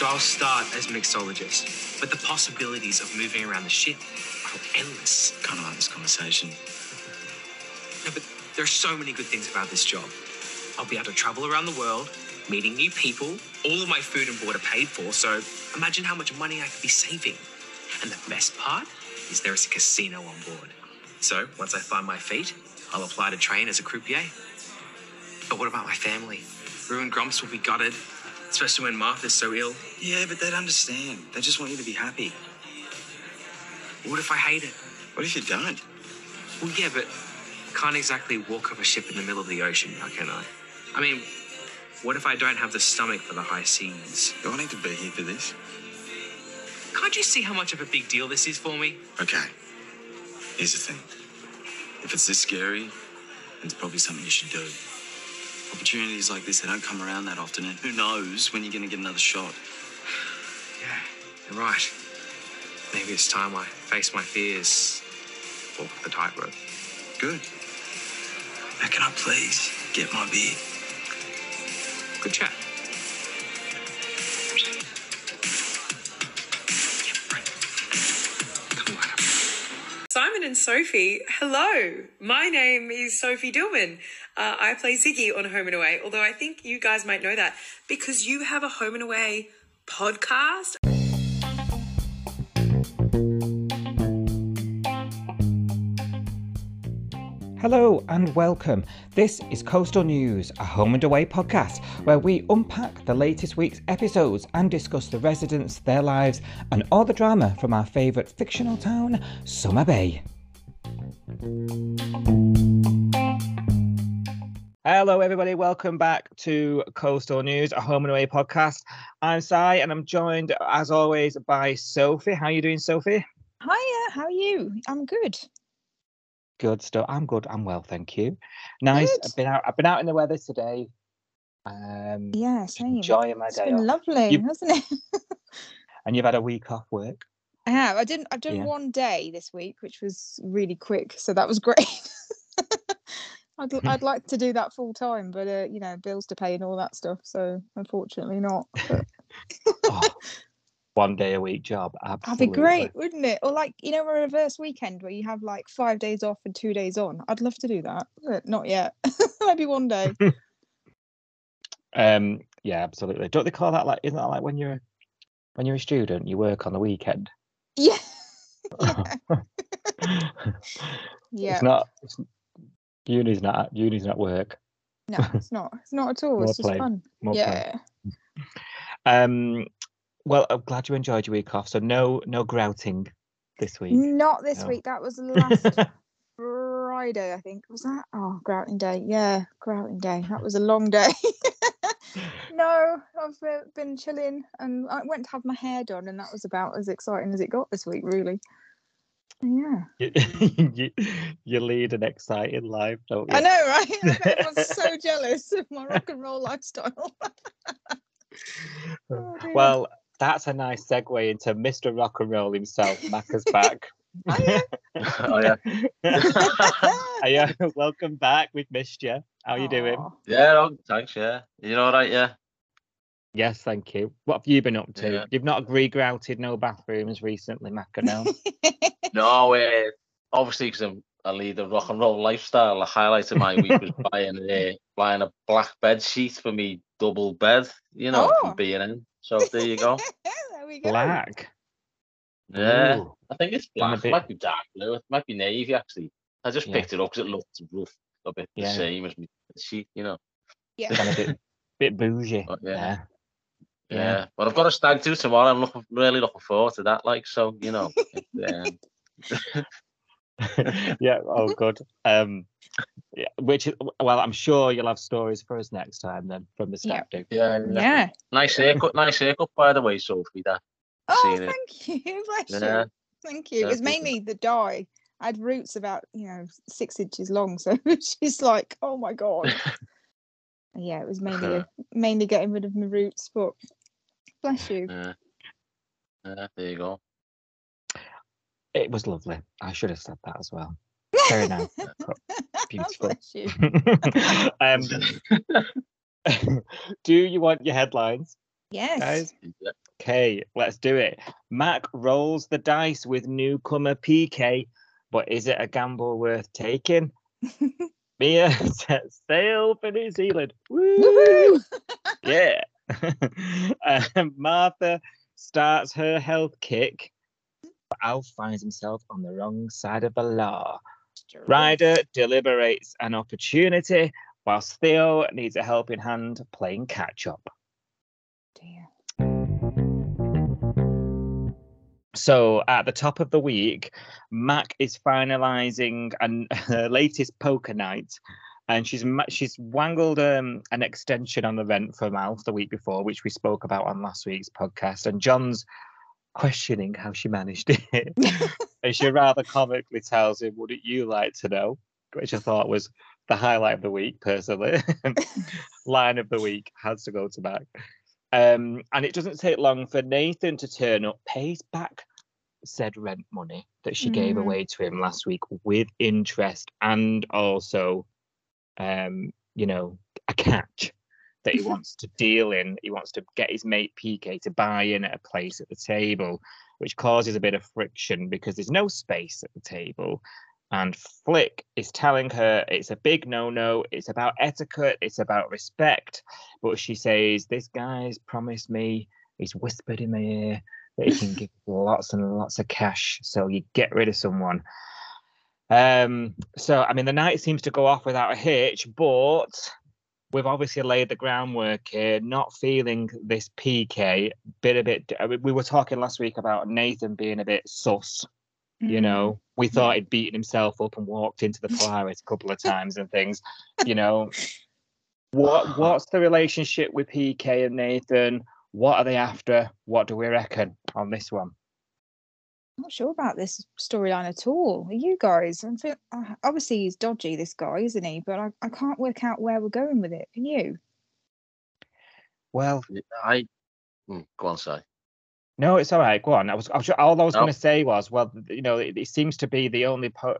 So I'll start as mixologist, but the possibilities of moving around the ship are endless. Kind of like this conversation. No, but there are so many good things about this job. I'll be able to travel around the world, meeting new people. All of my food and board are paid for, so imagine how much money I could be saving. And the best part is there is a casino on board. So once I find my feet, I'll apply to train as a croupier. But what about my family? Roo and Grumps will be gutted, especially when Martha's so ill. Yeah, but they'd understand. They just want you to be happy. What if I hate it? What if you don't? Well, yeah, but can't exactly walk up a ship in the middle of the ocean, now can I? I mean, what if I don't have the stomach for the high seas? Do I need to be here for this? Can't you see how much of a big deal this is for me? Okay. Here's the thing. If it's this scary, then it's probably something you should do. Opportunities like this, they don't come around that often, and who knows when you're going to get another shot. Yeah, you're right. Maybe it's time I face my fears. Walk the tightrope. Good. Now, can I please get my beer? Good chat. Simon and Sophie, hello. My name is Sophie Dillman. Uh, I play Ziggy on Home and Away, although I think you guys might know that because you have a Home and Away podcast. Hello and welcome. This is Coastal News, a home and away podcast where we unpack the latest week's episodes and discuss the residents, their lives, and all the drama from our favourite fictional town, Summer Bay. Hello, everybody. Welcome back to Coastal News, a home and away podcast. I'm Si, and I'm joined, as always, by Sophie. How are you doing, Sophie? Hiya, how are you? I'm good. Good stuff. I'm good. I'm well, thank you. Nice. Good. I've been out. I've been out in the weather today. Um, Yeah, same. enjoying my It's day It's been off. lovely, You- hasn't it? And you've had a week off work. I have. I didn't. I've done Yeah. one day this week, which was really quick, so that was great. I'd I'd like to do that full time, but uh, you know, bills to pay and all that stuff. So unfortunately, not. Oh, one day a week job. Absolutely. That'd be great, wouldn't it? Or like you know, a reverse weekend where you have like five days off and two days on. I'd love to do that, but not yet. Maybe one day. Um. Yeah. Absolutely. Don't they call that like? Isn't that like when you're when you're a student, you work on the weekend? yeah. Yeah. It's not. It's, uni's not. Uni's not work. No, it's not. It's not at all. It's just play, fun. more yeah. Um. Well, I'm glad you enjoyed your week off. So no, no grouting this week. Not this No. week. That was last Friday, I think. Was that? Oh, grouting day. Yeah, grouting day. That was a long day. no, I've been chilling and I went to have my hair done, and that was about as exciting as it got this week, really. Yeah. you, you, you lead an exciting life, don't you? I know, right? I bet Everyone's so jealous of my rock and roll lifestyle. Uh, oh, well, that's a nice segue into Mr. Rock and Roll himself, Macca's back. Oh, yeah. oh yeah, Hiya, welcome back. We've missed you. How are you doing? Yeah. No, thanks. Yeah, you know, right? Yeah. Yes, thank you. What have you been up to? Yeah. You've not re-grouted no bathrooms recently, Macca, no? No, uh, obviously, because I lead a rock and roll lifestyle. The highlight of my week was buying a buying a black bed sheet for me double bed. You know, Oh. from B and M. So there you go. there we go. Black. Yeah, Ooh. I think it's Done a black. It might be dark blue. It might be navy actually. I just Yeah. picked it up because it looked rough, a bit Yeah. the same as my sheet. You know. Yeah. Gone a bit, bit bougie. But yeah. There. Yeah. Yeah. but I've got a stag do tomorrow. I'm looking really looking forward to that. Like, so you know, um, yeah. Oh, good. Um, yeah, which well, I'm sure you'll have stories for us next time then from the Yeah. stag do. yeah, Yeah. Nice haircut, nice haircut, by the way, Sophie. That Oh, seen it. thank you. Bless Yeah. you. Thank you. Yeah, It was mainly the dye. I had roots about, you know, six inches long. So she's like, oh my God. yeah, it was mainly mainly getting rid of my roots, but bless you. yeah. Yeah, there you go. It was lovely. I should have said that as well. Very nice. Beautiful. bless you. um, do you want your headlines, Yes. guys? Okay, let's do it. Mac rolls the dice with newcomer PK, but is it a gamble worth taking? Mia sets sail for New Zealand. Woo! Woohoo! Yeah. um, Martha starts her health kick, but Alf finds himself on the wrong side of the law. Ryder deliberates an opportunity, whilst Theo needs a helping hand playing catch up. Dear. So at the top of the week, Mac is finalising an, her latest poker night, and she's she's wangled um, an extension on the rent from Alf the week before, which we spoke about on last week's podcast. And John's questioning how she managed it, and she rather comically tells him, "Wouldn't you like to know?" Which I thought was the highlight of the week, personally. Line of the week has to go to Mac. Um, and it doesn't take long for Nathan to turn up, pays back said rent money that she gave Mm. away to him last week with interest and also, um, you know, a catch that he wants to deal in. He wants to get his mate PK to buy in at a place at the table, which causes a bit of friction because there's no space at the table. And Flick is telling her it's a big no no. It's about etiquette. It's about respect. But she says, This guy's promised me, he's whispered in my ear that he can give lots and lots of cash. So you get rid of someone. Um, so I mean the night seems to go off without a hitch, but we've obviously laid the groundwork here, not feeling this PK bit a bit we were talking last week about Nathan being a bit sus you Mm. know? We thought he'd beaten himself up and walked into the flowers a couple of times and things you know? What what's the relationship with pk and nathan? What are they after? What do we reckon on this one not sure about this storyline at all. Are you guys? I'm feel, uh, obviously he's dodgy, this guy, isn't he? But I, I can't work out where we're going with it. Can you? well I mm, go on, say. no it's all right go on i was, I was all i was No. going to say was well you know it, it seems to be the only po-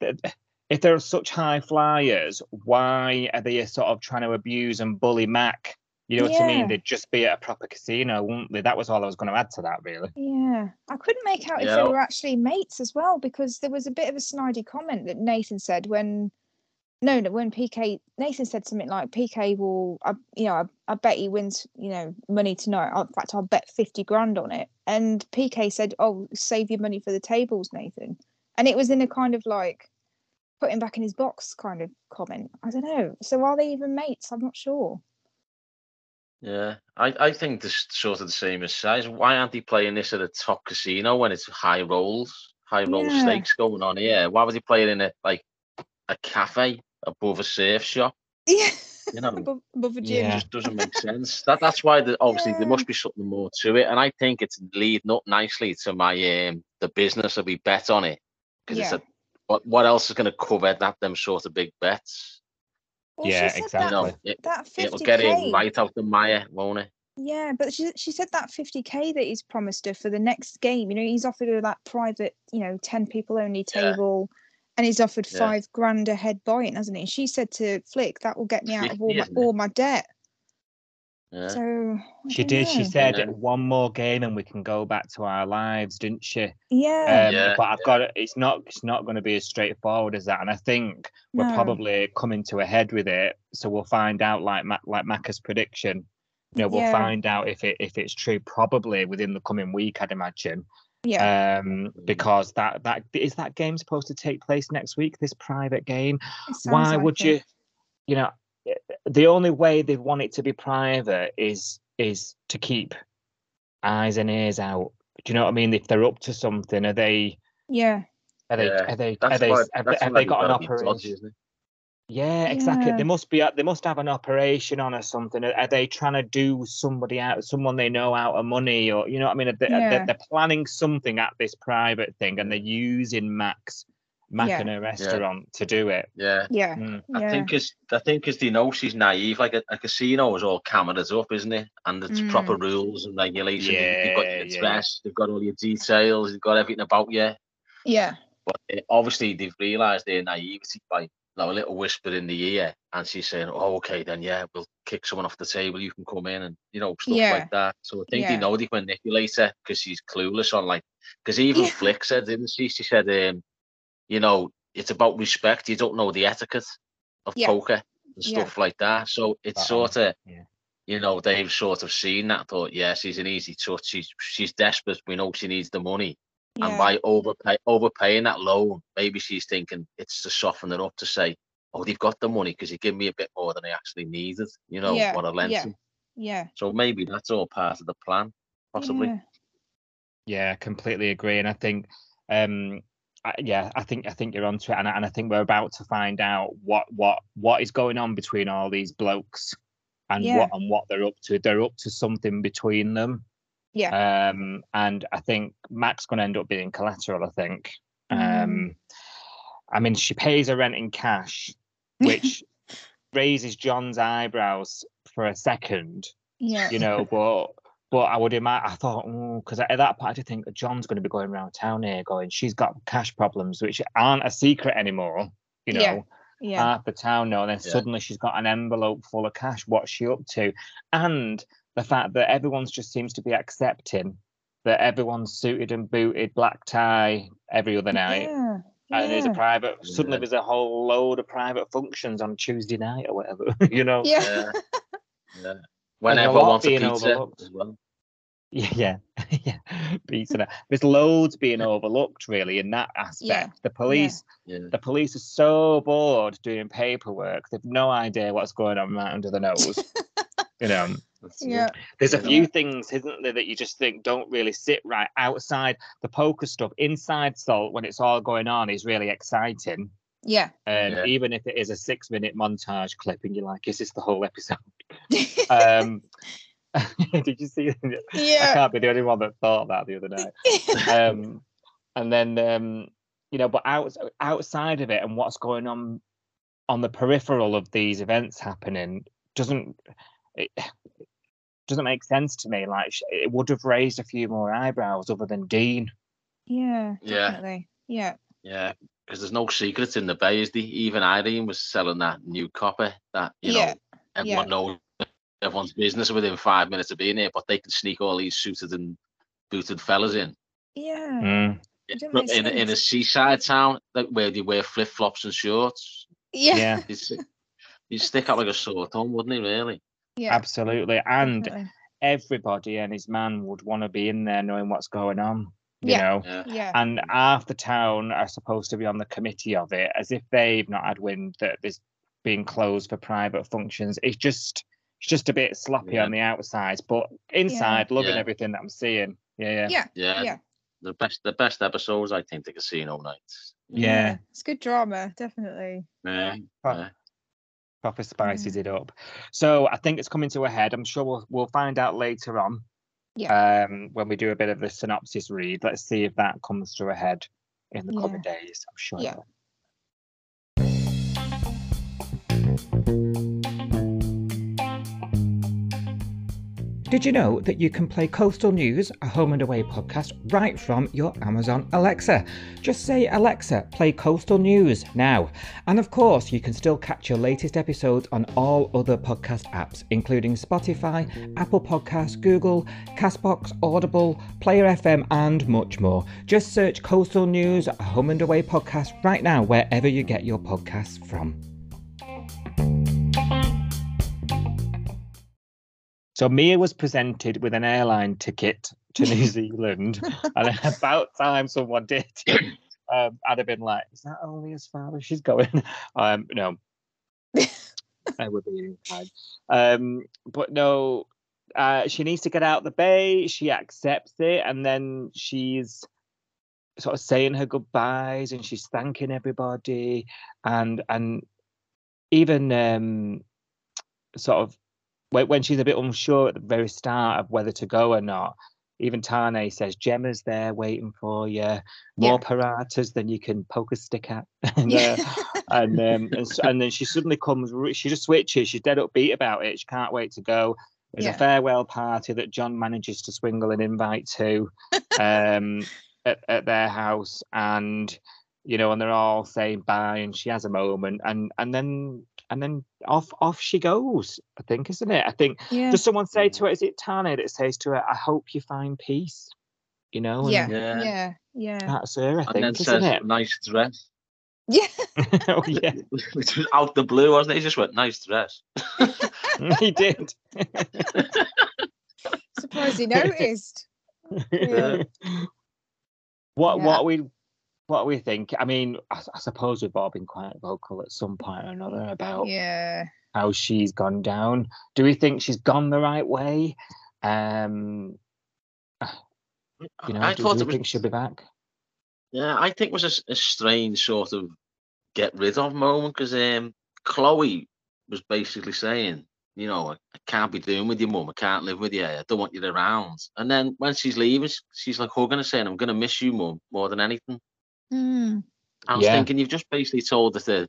that- if they're such high flyers why are they sort of trying to abuse and bully mac you know what i mean they'd just be at a proper casino wouldn't they that was all i was going to add to that really Yeah, I couldn't make out if Yeah. they were actually mates as well because there was a bit of a snidey comment that Nathan said when, no, no, when PK Nathan said something like PK will, I, you know, I, I bet he wins, you know, money tonight. In fact, I'll bet fifty grand on it. And PK said, "Oh, save your money for the tables, Nathan." And it was in a kind of like put him back in his box kind of comment. I don't know. So are they even mates? I'm not sure. Yeah, I, I think this sort of the same as size. Why aren't they playing this at a top casino when it's high rolls, high roll Yeah. stakes going on here? Why would they play it in a like a cafe above a surf shop? Yeah, You know, above, above a gym. Yeah. just doesn't make sense. That that's why the, obviously there must be something more to it, and I think it's leading up nicely to my um the business that we bet on it because Yeah. it's a what what else is going to cover that them sort of big bets? Well, Yeah, exactly. That, know, it, that 50k. it'll get it right out the mire, won't it? Yeah, but she she said that 50k that he's promised her for the next game. You know, he's offered her that private, you know, 10 people only Yeah. table and he's offered Yeah. five grand a head buy-in, hasn't he? She said to Flick, that will get me out of all my all my debt. Yeah. So I She don't did. She said Yeah. one more game and we can go back to our lives, didn't she? Yeah. Um, Yeah, but I've got it. It's not. It's not going to be as straightforward as that. And I think we're No. probably coming to a head with it. So we'll find out, like like Macca's prediction. You know, we'll Yeah. find out if it if it's true. Probably within the coming week, I'd imagine. yeah. Um, because that that is that game supposed to take place next week. This private game. Why like would it. you? You know, the only way they want it to be private is is to keep eyes and ears out. Do you know what I mean? If they're up to something, are they? Yeah. Are they? Yeah, Are they? Are That's they? why, have, that's they- have they got an gotta dodgy, operation? isn't it? Yeah, exactly. Yeah. They must be. They must have an operation on or something. Are, are they trying to do somebody out, someone they know out of money, or you know what I mean? Are they, are they- Yeah. they're planning something at this private thing, and they're using Max, Mac Yeah. and a restaurant to do it. Yeah. Yeah. Mm. I Yeah. think it's I think it's they know she's naive. Like a, a casino is all cameras up, isn't it? And it's proper rules and regulations. You've got Yeah, your yeah. address, they've got all your details, they've got everything about you. Yeah. But uh, obviously they've realised their naivety by you know, a little whisper in the ear. and she's saying, "Oh, okay, then yeah, we'll kick someone off the table. You can come in and you know stuff Yeah. like that." So I think Yeah. they know they can manipulate her because she's clueless on like because even Yeah. Flick said, didn't she? She said, um, "You know, it's about respect. You don't know the etiquette of Yeah. poker and Yeah. stuff like that." So it's Spot sort of. yeah. You know, they've sort of seen that. Thought, yeah, she's an easy touch. She's she's desperate. We know she needs the money, and by overpay overpaying that loan, maybe she's thinking it's to soften it up to say, "Oh, they've got the money because he give me a bit more than I actually needed." You know Yeah, what I lent yeah. him. Yeah. So maybe that's all part of the plan, possibly. Yeah. Yeah, completely agree. And I think, um, I, yeah, I think I think you're onto it, and I, and I think we're about to find out what what what is going on between all these blokes, and Yeah. what and what they're up to. They're up to something between them. Yeah. Um, and I think Mac's going to end up being collateral. I think. Mm. Um, I mean, she pays her rent in cash, which raises John's eyebrows for a second Yeah. you know, but but I would imagine I thought, mm, because at that point I did think John's going to be going around town here, going, she's got cash problems, which aren't a secret anymore. You know, Yeah, Yeah. half the town know. And then Yeah. suddenly she's got an envelope full of cash. What's she up to? And the fact that everyone's just seems to be accepting that everyone's suited and booted, black tie every other night. Yeah. And there's a yeah. private. Suddenly, there's a whole load of private functions on Tuesday night or whatever. You know. Yeah. Yeah, yeah. a Whenever lot wants a pizza overlooked. as well. Yeah, yeah, yeah. Pizza. There's loads being overlooked, really, in that aspect. The police, Yeah, the police are so bored doing paperwork; they've no idea what's going on right under the nose. you know. Yeah. there's a Yeah. few things, isn't there, that you just think don't really sit right outside the poker stuff. Inside Salt, when it's all going on, is really exciting. Yeah. And Yeah. even if it is a six-minute montage clip, and you're like, "Is this the whole episode?" Um, did you see? I can't be the only one that thought that the other night. um, and then um, you know, but out, outside of it and what's going on on the peripheral of these events happening doesn't it doesn't make sense to me. Like it would have raised a few more eyebrows other than Dean. Yeah. Yeah. Definitely. Yeah. Yeah, because there's no secrets in the bay, is there? Even Irene was selling that new copy that, you Yeah, know, everyone knows everyone's business within five minutes of being here, but they can sneak all these suited and booted fellas in. Yeah. Mm. It But in, a- in a seaside town like, where they wear flip flops and shorts, Yeah. Yeah, he'd, s- he'd stick out like a sore thumb, wouldn't he, really? Yeah. absolutely. And definitely. everybody and his man would want to be in there knowing what's going on. You Yeah. know. Yeah. Yeah. and half the town are supposed to be on the committee of it as if they've not had wind that there's being closed for private functions it's just it's just a bit sloppy Yeah. on the outside but inside loving Yeah. everything that i'm seeing yeah yeah Yeah. Yeah. Yeah. The best the best episodes, I think, the casino nights. Yeah. It's good drama, definitely. Yeah. Huh. yeah. proper spices it up so i think it's coming to a head i'm sure we'll, we'll find out later on Yeah. um when we do a bit of the synopsis read let's see if that comes to a head in the coming days i'm sure Yeah. Did you know that you can play Coastal News, a home and away podcast, right from your Amazon Alexa? Just say, Alexa, play Coastal News now. And of course, you can still catch your latest episodes on all other podcast apps, including Spotify, Apple Podcasts, Google, Castbox, Audible, Player FM, and much more. Just search Coastal News, a home and away podcast right now, wherever you get your podcasts from. So Mia was presented with an airline ticket to New Zealand, and about time someone did, um, I'd have been like, "Is that only as far as she's going?" Um, no, I would be fine. Um, but no, uh, she needs to get out the bay. She accepts it, and then she's sort of saying her goodbyes, and she's thanking everybody, and and even um, sort of when, when she's a bit unsure at the very start of whether to go or not, even Tane says, Gemma's there waiting for you, more Paratas than you can poke a stick at. and, uh, and, um, and, and then she suddenly comes, she just switches, she's dead upbeat about it. She can't wait to go. There's Yeah. a farewell party that John manages to swingle an invite to um, at, at their house. And you know, and they're all saying bye, and she has a moment, and and then and then off off she goes. I think, isn't it? I think. Yeah. Does someone say to her? Is it Tanya that says to her, "I hope you find peace"? You know. And yeah. Yeah. Yeah. Yeah. That's her. I And think, then isn't says, it? nice dress. Yeah. oh yeah, Which was out the blue, wasn't it? He just went, nice dress. he did. Surprised he noticed. Yeah. what Yeah. what we what we think? I mean, I, I suppose we've all been quite vocal at some point or another about Yeah. how she's gone down. Do we think she's gone the right way? Um, you know, I do thought we it was think she'll be back? Yeah, I think it was a strange sort of get rid of moment because um, Chloe was basically saying, you know, I, I can't be doing with your mum. I can't live with you. I don't want you around. And then when she's leaving, she's like hugging her, saying, "I'm going to miss you, mum, more than anything." Mm. I was Yeah. thinking, you've just basically told her to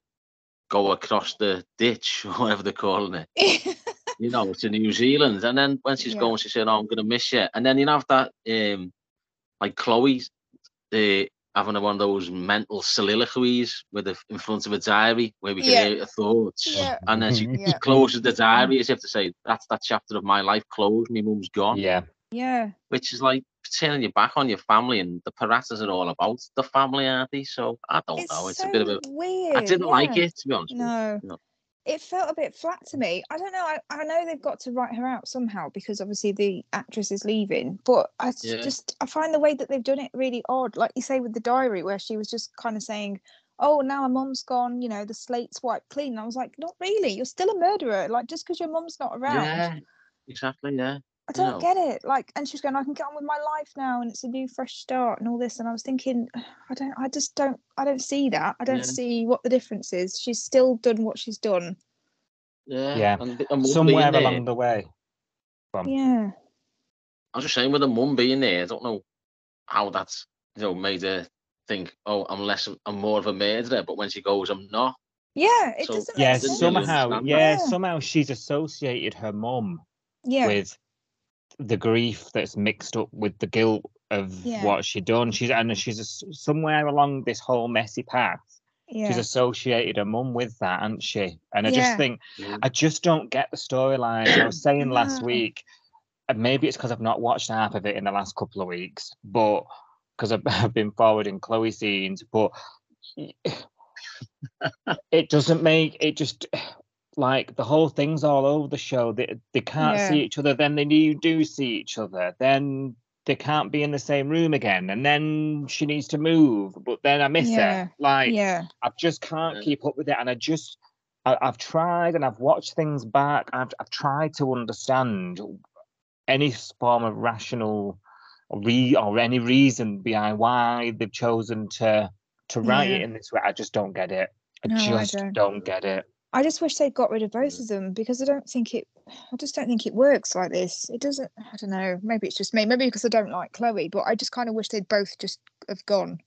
go across the ditch or whatever they're calling it, you know, to New Zealand. And then when she's Yeah. going, she said, "Oh, I'm going to miss you." And then you have that, um, like Chloe's uh, having one of those mental soliloquies with a, in front of a diary where we can Yeah. hear her thoughts. Yeah. And then she Yeah. closes the diary as if to say, "That's that chapter of my life closed. My mum's gone." Yeah, yeah. Which is like turning your back on your family, and the Paratas are all about the family, aren't they? So I don't It's know. It's so a bit of a. weird. I didn't like it to be honest. No. No. It felt a bit flat to me. I don't know. I, I know they've got to write her out somehow because obviously the actress is leaving. But I Yeah. just I find the way that they've done it really odd. Like you say with the diary, where she was just kind of saying, "Oh, now my mum's gone. You know, the slate's wiped clean." And I was like, "Not really. You're still a murderer. Like just because your mum's not around." Yeah, exactly. Yeah. I don't know. get it. Like, and she's going, I can get on with my life now, and it's a new, fresh start, and all this. And I was thinking, I don't, I just don't, I don't see that. I don't Yeah. see what the difference is. She's still done what she's done. Yeah. Yeah. And, and somewhere being there, along the way. Um, Yeah, I was just saying with the mum being there, I don't know how that's you know made her think, oh, I'm less, I'm more of a murderer. But when she goes, I'm not. yeah. It So- doesn't. Yeah, make sense. somehow, yeah, that. Yeah. somehow she's associated her mum Yeah, with the grief that's mixed up with the guilt of Yeah. what she done. She's and she's a, somewhere along this whole messy path. yeah, She's associated her mum with that, hasn't she? And I Yeah. just think Yeah. I just don't get the storyline. I was saying last week, and maybe it's because I've not watched half of it in the last couple of weeks, but because I've, I've been forwarding Chloe scenes, but it doesn't make it just like the whole thing's all over the show. They they can't see each other, then they do, do see each other, then they can't be in the same room again, and then she needs to move, but then I miss Yeah. her. Like yeah, I just can't keep up with it, and I just I, I've tried and I've watched things back. I've I've tried to understand any form of rational re or any reason behind why they've chosen to to write it in this way. I just don't get it. I No, I just don't. don't get it. I just wish they'd got rid of both of them because I don't think it. I just don't think it works like this. It doesn't. I don't know. Maybe it's just me. Maybe because I don't like Chloe, but I just kind of wish they'd both just have gone.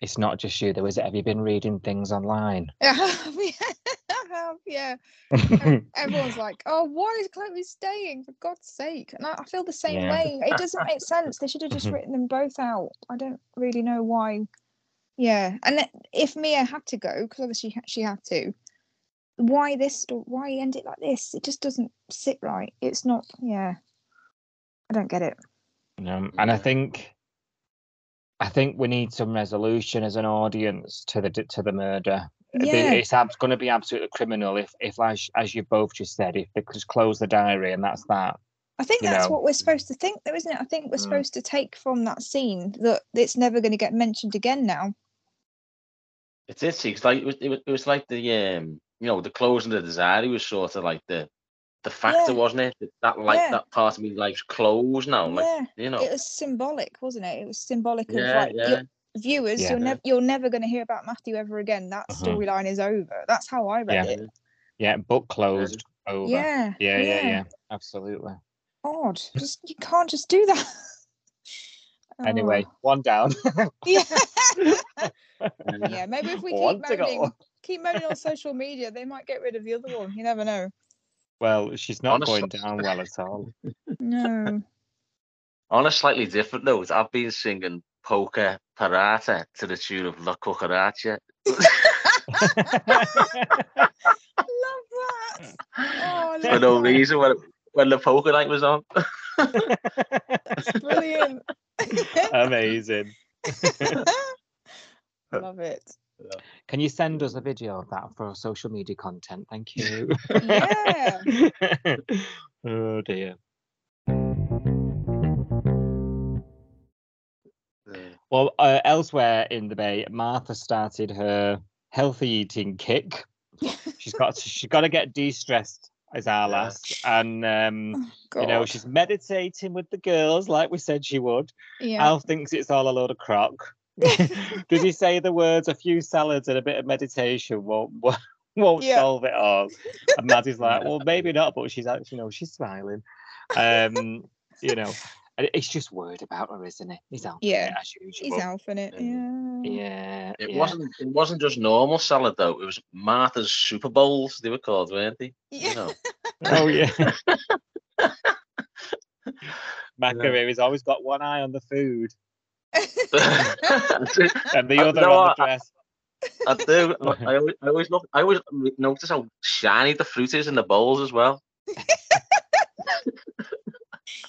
It's not just you though, is it? Have you been reading things online? I have, yeah. Everyone's like, "Oh, why is Chloe staying? For God's sake!" And I, I feel the same Yeah. way. It doesn't make sense. They should have just mm-hmm. written them both out. I don't really know why. Yeah, and if Mia had to go, because obviously she- she had to, why this? sto- Why end it like this? It just doesn't sit right. It's not. Yeah, I don't get it. Um, and I think, I think we need some resolution as an audience to the to the murder. Yeah, It's going to be absolutely criminal if, if as, as you both just said, if they just close the diary and that's that. I think you that's know. what we're supposed to think, though, isn't it? I think we're Mm. supposed to take from that scene that it's never going to get mentioned again now. It's interesting. It's like it was, it was, it was like the um, you know, the closing of the diary was sort of like the the factor, Yeah. wasn't it? That, that like Yeah. that part of me life's closed now. Like yeah, you know, it was symbolic, wasn't it? It was symbolic of like yeah. your viewers. Yeah. You're never you're never going to hear about Matthew ever again. That Uh-huh. storyline is over. That's how I read Yeah. it. Yeah, book closed over. Yeah, yeah, yeah, yeah, absolutely. Odd. Just you can't just do that. Anyway, Oh. one down. yeah, yeah. Maybe if we One keep to go. moaning, keep moaning on social media, they might get rid of the other one. You never know. Well, she's not Honestly- going down well at all. No. On a slightly different note, I've been singing poker parata to the tune of La Cucaracha. Love that. Oh, For no that. reason when, when the poker night was on. Brilliant. Amazing. love it. Can you send us a video of that for our social media content? Thank you. Yeah. oh dear. Well, uh, elsewhere in the bay, Martha started her healthy eating kick. She's got she's got to get de-stressed as our Yeah. last, and um, God. you know she's meditating with the girls like we said she would. yeah. Al thinks it's all a load of crock. Does he say the words "a few salads and a bit of meditation" won't won't- won't Yeah. solve it all? And Maddie's like, "Well, maybe not," but she's actually, you know, she's smiling. Um, you know, and it's just worried about her, isn't it? He's out. Yeah, as He's usual. elf in it. Yeah. Yeah, It yeah. wasn't it wasn't just normal salad though. It was Martha's Super Bowls, they were called, weren't they? Yeah. You know. Oh yeah. Macaroon has always got one eye on the food and the other no, on the I- dress. I do. I always, I always look. I always notice how shiny the fruit is in the bowls as well.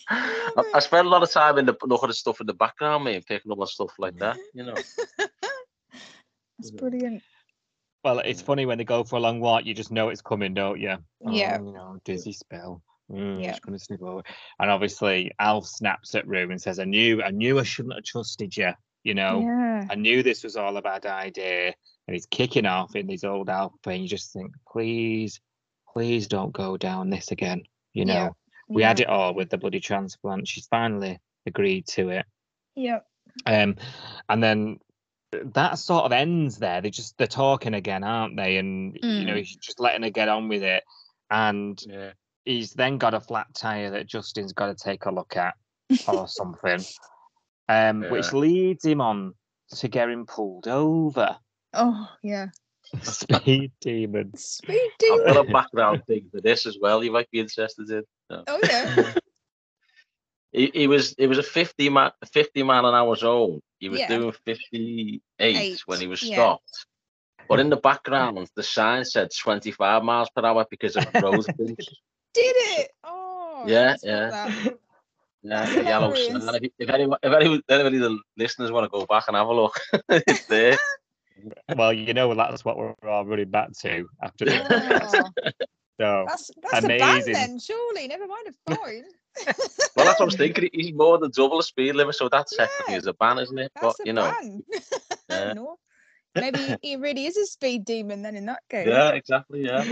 I, I spend a lot of time in the looking at stuff in the background, me, and picking up on stuff like that. You know. That's brilliant. Well, it's funny when they go for a long walk, you just know it's coming, don't you? Yeah. Oh, you know, dizzy spell. Mm, Yeah. Gonna slip over. And obviously, Alf snaps at Roo and says, "I knew, I knew, I shouldn't have trusted you. You know, Yeah. I knew this was all a bad idea." And he's kicking off in his old Alf, and you just think, "Please, please don't go down this again." You know, Yeah. we yeah. had it all with the bloody transplant. She's finally agreed to it. Yep. Um, and then that sort of ends there. They just they're talking again, aren't they? And you know, Mm. he's just letting her get on with it. And Yeah. He's then got a flat tire that Justin's got to take a look at or something. Um, which leads him on to getting pulled over. Oh yeah. Speed demons. Speed demons. I've got a background thing for this as well. You might be interested in. No. Oh yeah. He, he was. It was a fifty mile, fifty mile an hour zone. He was Yeah. doing fifty eight when he was yeah. stopped. But in the background, the sign said twenty five miles per hour because of road bumps. Did it? Oh. Yeah, yeah. Yeah, the yellow Hilarious. If, you- if anyone, if anyone, anybody, of the listeners want to go back and have a look, it's there. Well, you know that's what we're all running back to after this. Oh, So that's that's a ban then, surely. Never mind a fine. Well, that's what I was thinking. He's more than double the speed limit, so that technically Yeah. is a ban, isn't it? That's but you know. Yeah. no. Maybe he really is a speed demon then in that case. yeah, exactly, yeah.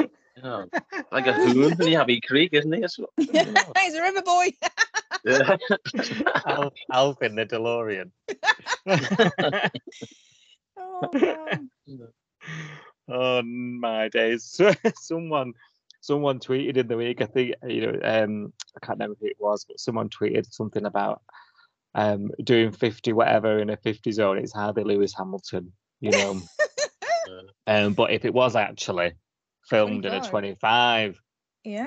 You like a hoon in the Abbey Creek, isn't he? It's- you know, He's a river boy. yeah. Alf, Alf the DeLorean. oh, man. oh my days! someone, someone tweeted in the week. I think you know. Um, I can't remember who it was, but someone tweeted something about um doing fifty whatever in a fifty zone. It's hardly Lewis Hamilton, you know. um, but if it was actually filmed in a 25. twenty-five Yeah.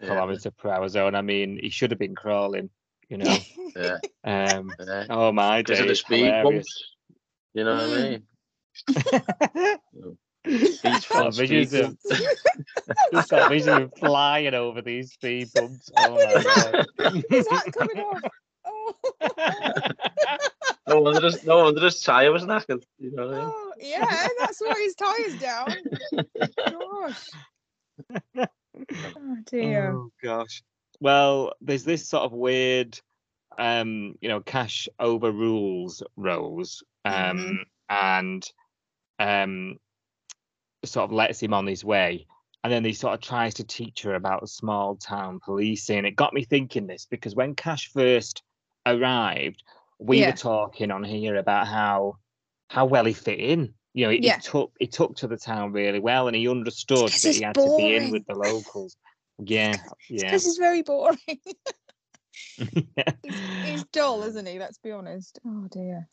yeah, kilometer per hour zone, I mean, he should have been crawling. You know. yeah, um. yeah. Oh my Because of the days! speed bumps. You know what I Mm. mean? Speed Got visions speed of, just got visions of flying over these speed bumps. Oh my god. His hat coming off. Oh. No wonder his, no wonder his tyre was knackered. You know what I mean? oh, yeah, that's why his tire's down. Gosh. Oh dear. Oh gosh. Well, there's this sort of weird, um, you know, Cash overrules Rose, um, and um, sort of lets him on his way, and then he sort of tries to teach her about small town policing. It got me thinking this because when Cash first arrived, we Yeah. were talking on here about how how well he fit in. You know, he, Yeah. he took he took to the town really well, and he understood that he had to be in with the locals. Yeah, yeah. Because he's very boring. he's, he's dull, isn't he? Let's be honest. Oh dear.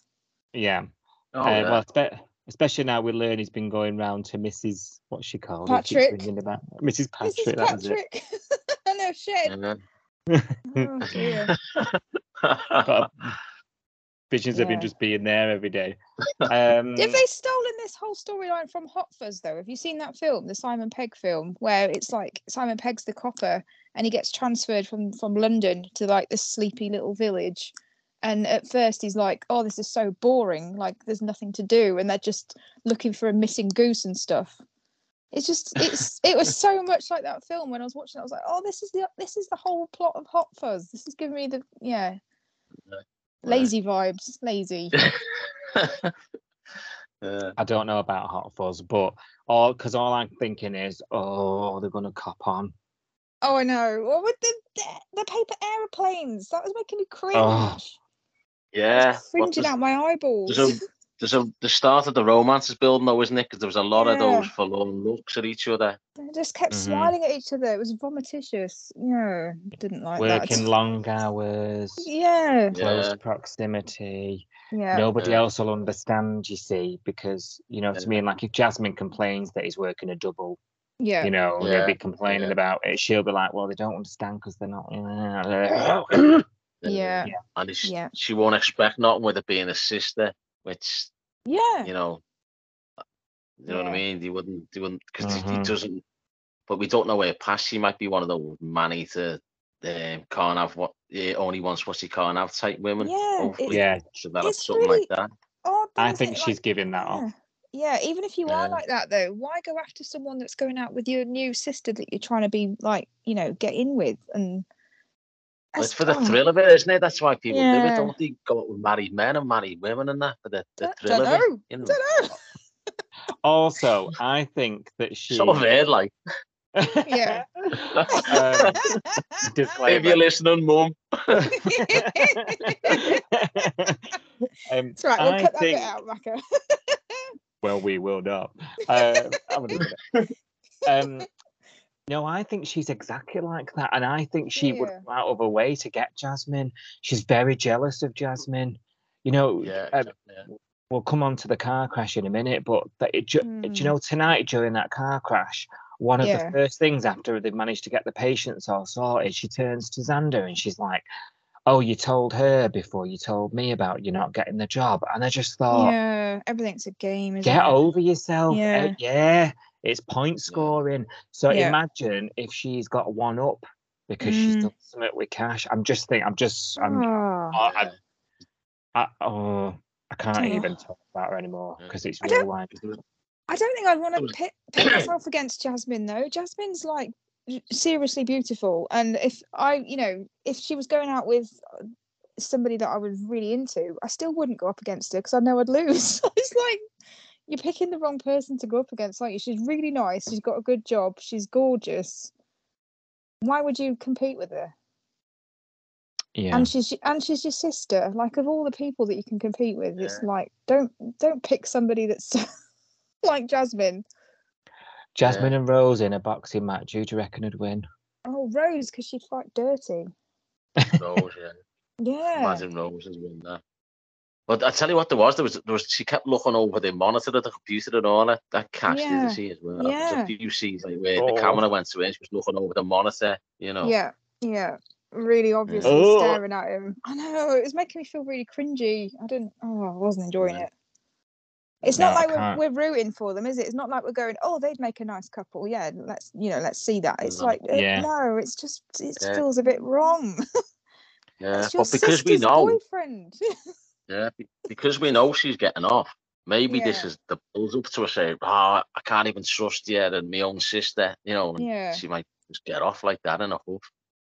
yeah. Oh, uh, yeah. Well, spe- especially now we learn he's been going round to Mrs. What's she called? Patrick. About Mrs. This is Patrick. That was it. Patrick. and their shed. Yeah. Oh dear. Got Visions of him just being there every day. Um, Have they stolen this whole storyline from Hot Fuzz though? Have you seen that film, the Simon Pegg film, where it's like Simon Pegg's the copper and he gets transferred from from London to like this sleepy little village. And at first he's like, "Oh, this is so boring. Like, there's nothing to do," and they're just looking for a missing goose and stuff. It's just, it's, it was so much like that film. When I was watching, it, I was like, "Oh, this is the, this is the whole plot of Hot Fuzz. This is giving me the, yeah, lazy vibes, lazy." yeah. I don't know about Hot Fuzz, but all because all I'm thinking is, oh, they're gonna cop on. Oh, I know. What with the the, the paper aeroplanes? That was making me oh. cringe. Oh, Yeah. It's What cringing does- out my eyeballs. There's a there's a the start of the romance is building though, isn't it? Because there was a lot of Yeah. those forlorn looks at each other. They just kept Mhm. smiling at each other. It was vomititious. No, didn't like working that. long hours, Yeah, close Yeah. proximity. yeah. Nobody Yeah. else will understand, you see, because you know, to Yeah. me, like if Jasmine complains that he's working a double, Yeah. you know, Yeah, they'll be complaining yeah. about it. She'll be like, "Well, they don't understand because they're not." Yeah. yeah. And Yeah. she won't expect nothing with it being a sister, which Yeah. you know, you know what I mean. He wouldn't, they wouldn't, because he Mhm. doesn't. But we don't know where past. She might be one of those manny to um, can't have what yeah, only wants what she can't have type women. Yeah, Hopefully, yeah, it's something really- like that. Odd, I think it? she's Like, giving that yeah. off. Yeah, even if you are Yeah. like that though, why go after someone that's going out with your new sister that you're trying to be like, you know, get in with and Well, It's That's- for the thrill of it, isn't it? That's why people do it, don't they? Go out with married men and married women and that for the, the thrill don't of it. You know, Don't know. Also, I think that she. sort of weird, like. Yeah. um, if you're listening, mum. um, That's right, we'll I cut that bit out, Macca. Well, we will not. I'm gonna do it. um, no, I think she's exactly like that, and I think she would Yeah. go out of her way to get Jasmine. She's very jealous of Jasmine. You know, Yeah, um, yeah. we'll come on to the car crash in a minute, but it, ju- do Mm. you know tonight during that car crash, one of Yeah. the first things after they've managed to get the patients all sorted, she turns to Xander and she's like, "Oh, you told her before you told me about you not getting the job," and I just thought, yeah, everything's a game, isn't get it? over yourself. Uh, Yeah. Yeah, it's point scoring. So Yeah. imagine if she's got one up because she's Mm. done something with Cash. I'm just thinking, I'm just, I'm, Oh, oh, I, I, oh, I can't Oh. even talk about her anymore because it's I real don't- life. I don't think I'd want to pit, pit myself against Jasmine though. Jasmine's like seriously beautiful, and if I, you know, if she was going out with uh, somebody that I was really into, I still wouldn't go up against her because I know I'd lose. it's like you're picking the wrong person to go up against. Like she's really nice, she's got a good job, she's gorgeous. Why would you compete with her? Yeah. And she's and she's your sister. Like of all the people that you can compete with, it's like don't don't pick somebody that's like Jasmine. Jasmine and Rose in a boxing match. Who do you reckon would win? Oh, Rose, because she'd fight dirty. Rose, yeah. Yeah. Imagine Rose as win that. But I tell you what, there was there was there was she kept looking over the monitor of the computer and all that. That catch Yeah, didn't she as well? There's yeah. a few scenes like where Oh. the camera went to her and she was looking over the monitor. You know. Yeah. Yeah. Really obviously Oh. staring at him. I know. It was making me feel really cringy. I didn't. Oh, I wasn't enjoying Yeah. it. It's No, not I like we're, we're rooting for them, is it? It's not like we're going, oh, they'd make a nice couple. Yeah, let's you know, let's see that. It's like, Yeah. no, it's just it Yeah. feels a bit wrong. Yeah. it's your But because we know, boyfriend. yeah, because we know she's getting off. Maybe this is the build up to her saying, "Oh, I can't even trust you and my own sister." You know, and yeah. she might just get off like that in a huff,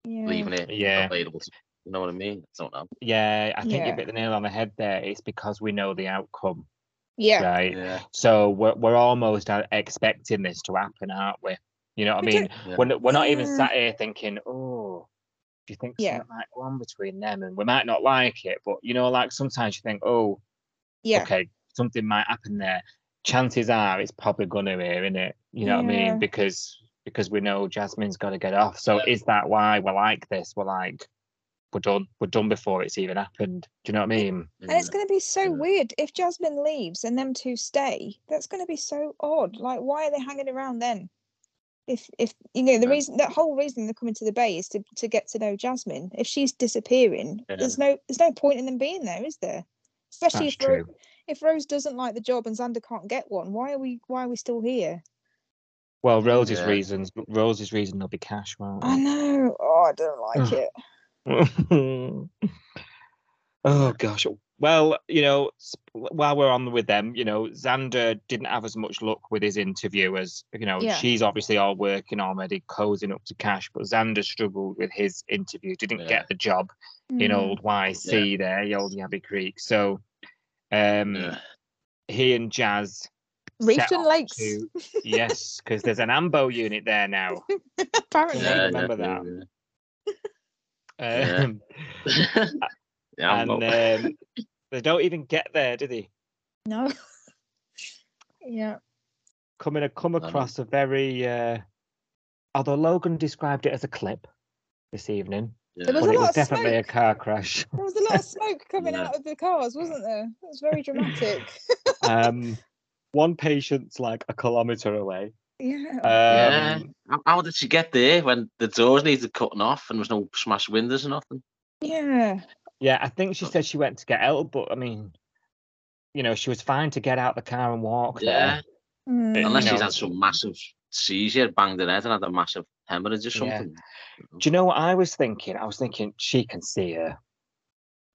Yeah. leaving it Yeah. available. To, you know what I mean? I don't know. Yeah, I think Yeah. you hit the nail on the head there. It's because we know the outcome, Yeah. right? Yeah. So we're we're almost uh, expecting this to happen, aren't we? You know what I mean? Yeah. We're, we're not even sat here thinking, oh, do you think Yeah. something might go on between them? And we might not like it, but you know, like sometimes you think, oh, Yeah. okay, something might happen there. Chances are it's probably gonna here, isn't it? You know what I mean? Because because we know Jasmine's got to get off. So is that why we're like this? We're like, we're done. We're done before it's even happened. Do you know what I mean? And it's going to be so Yeah. weird if Jasmine leaves and them two stay. That's going to be so odd. Like, why are they hanging around then? If if you know the Yeah. reason, that whole reason they're coming to the bay is to to get to know Jasmine. If she's disappearing, Yeah. there's no there's no point in them being there, is there? Especially That's if Ro- true. if Rose doesn't like the job and Xander can't get one, why are we why are we still here? Well, Rose's Yeah. reasons. Rose's reason will be Cash, won't it? I know. Oh, I don't like it. it? oh gosh. Well, you know, while we're on with them, you know, Xander didn't have as much luck with his interview as you know. Yeah. She's obviously all working already, cozying up to Cash, but Xander struggled with his interview. Didn't Yeah. get the job in Mm. old YC there, the old Yabby Creek. So, um, Yeah. he and Jazz Reefed set and off Lakes. to- yes, because there's an Ambo unit there now. Apparently. Yeah. Yeah, remember yeah, that. Um, yeah. yeah, and um, they don't even get there, do they? No. yeah. Coming come across a very, uh, although Logan described it as a clip this evening, yeah. There was but a it was of definitely a car crash. There was a lot of smoke coming Yeah. out of the cars, wasn't there? It was very dramatic. um, one patient's like a kilometre away. yeah. Yeah. Um, How, how did she get there when the doors needed cutting off and there was no smashed windows or nothing? yeah. Yeah, I think she said she went to get help, but I mean, you know, she was fine to get out the car and walk Yeah. there. Mm. you Unless she's know- had some massive seizure, banged her head and had a massive hemorrhage or Yeah. something. Do you know what I was thinking? I was thinking she can see her.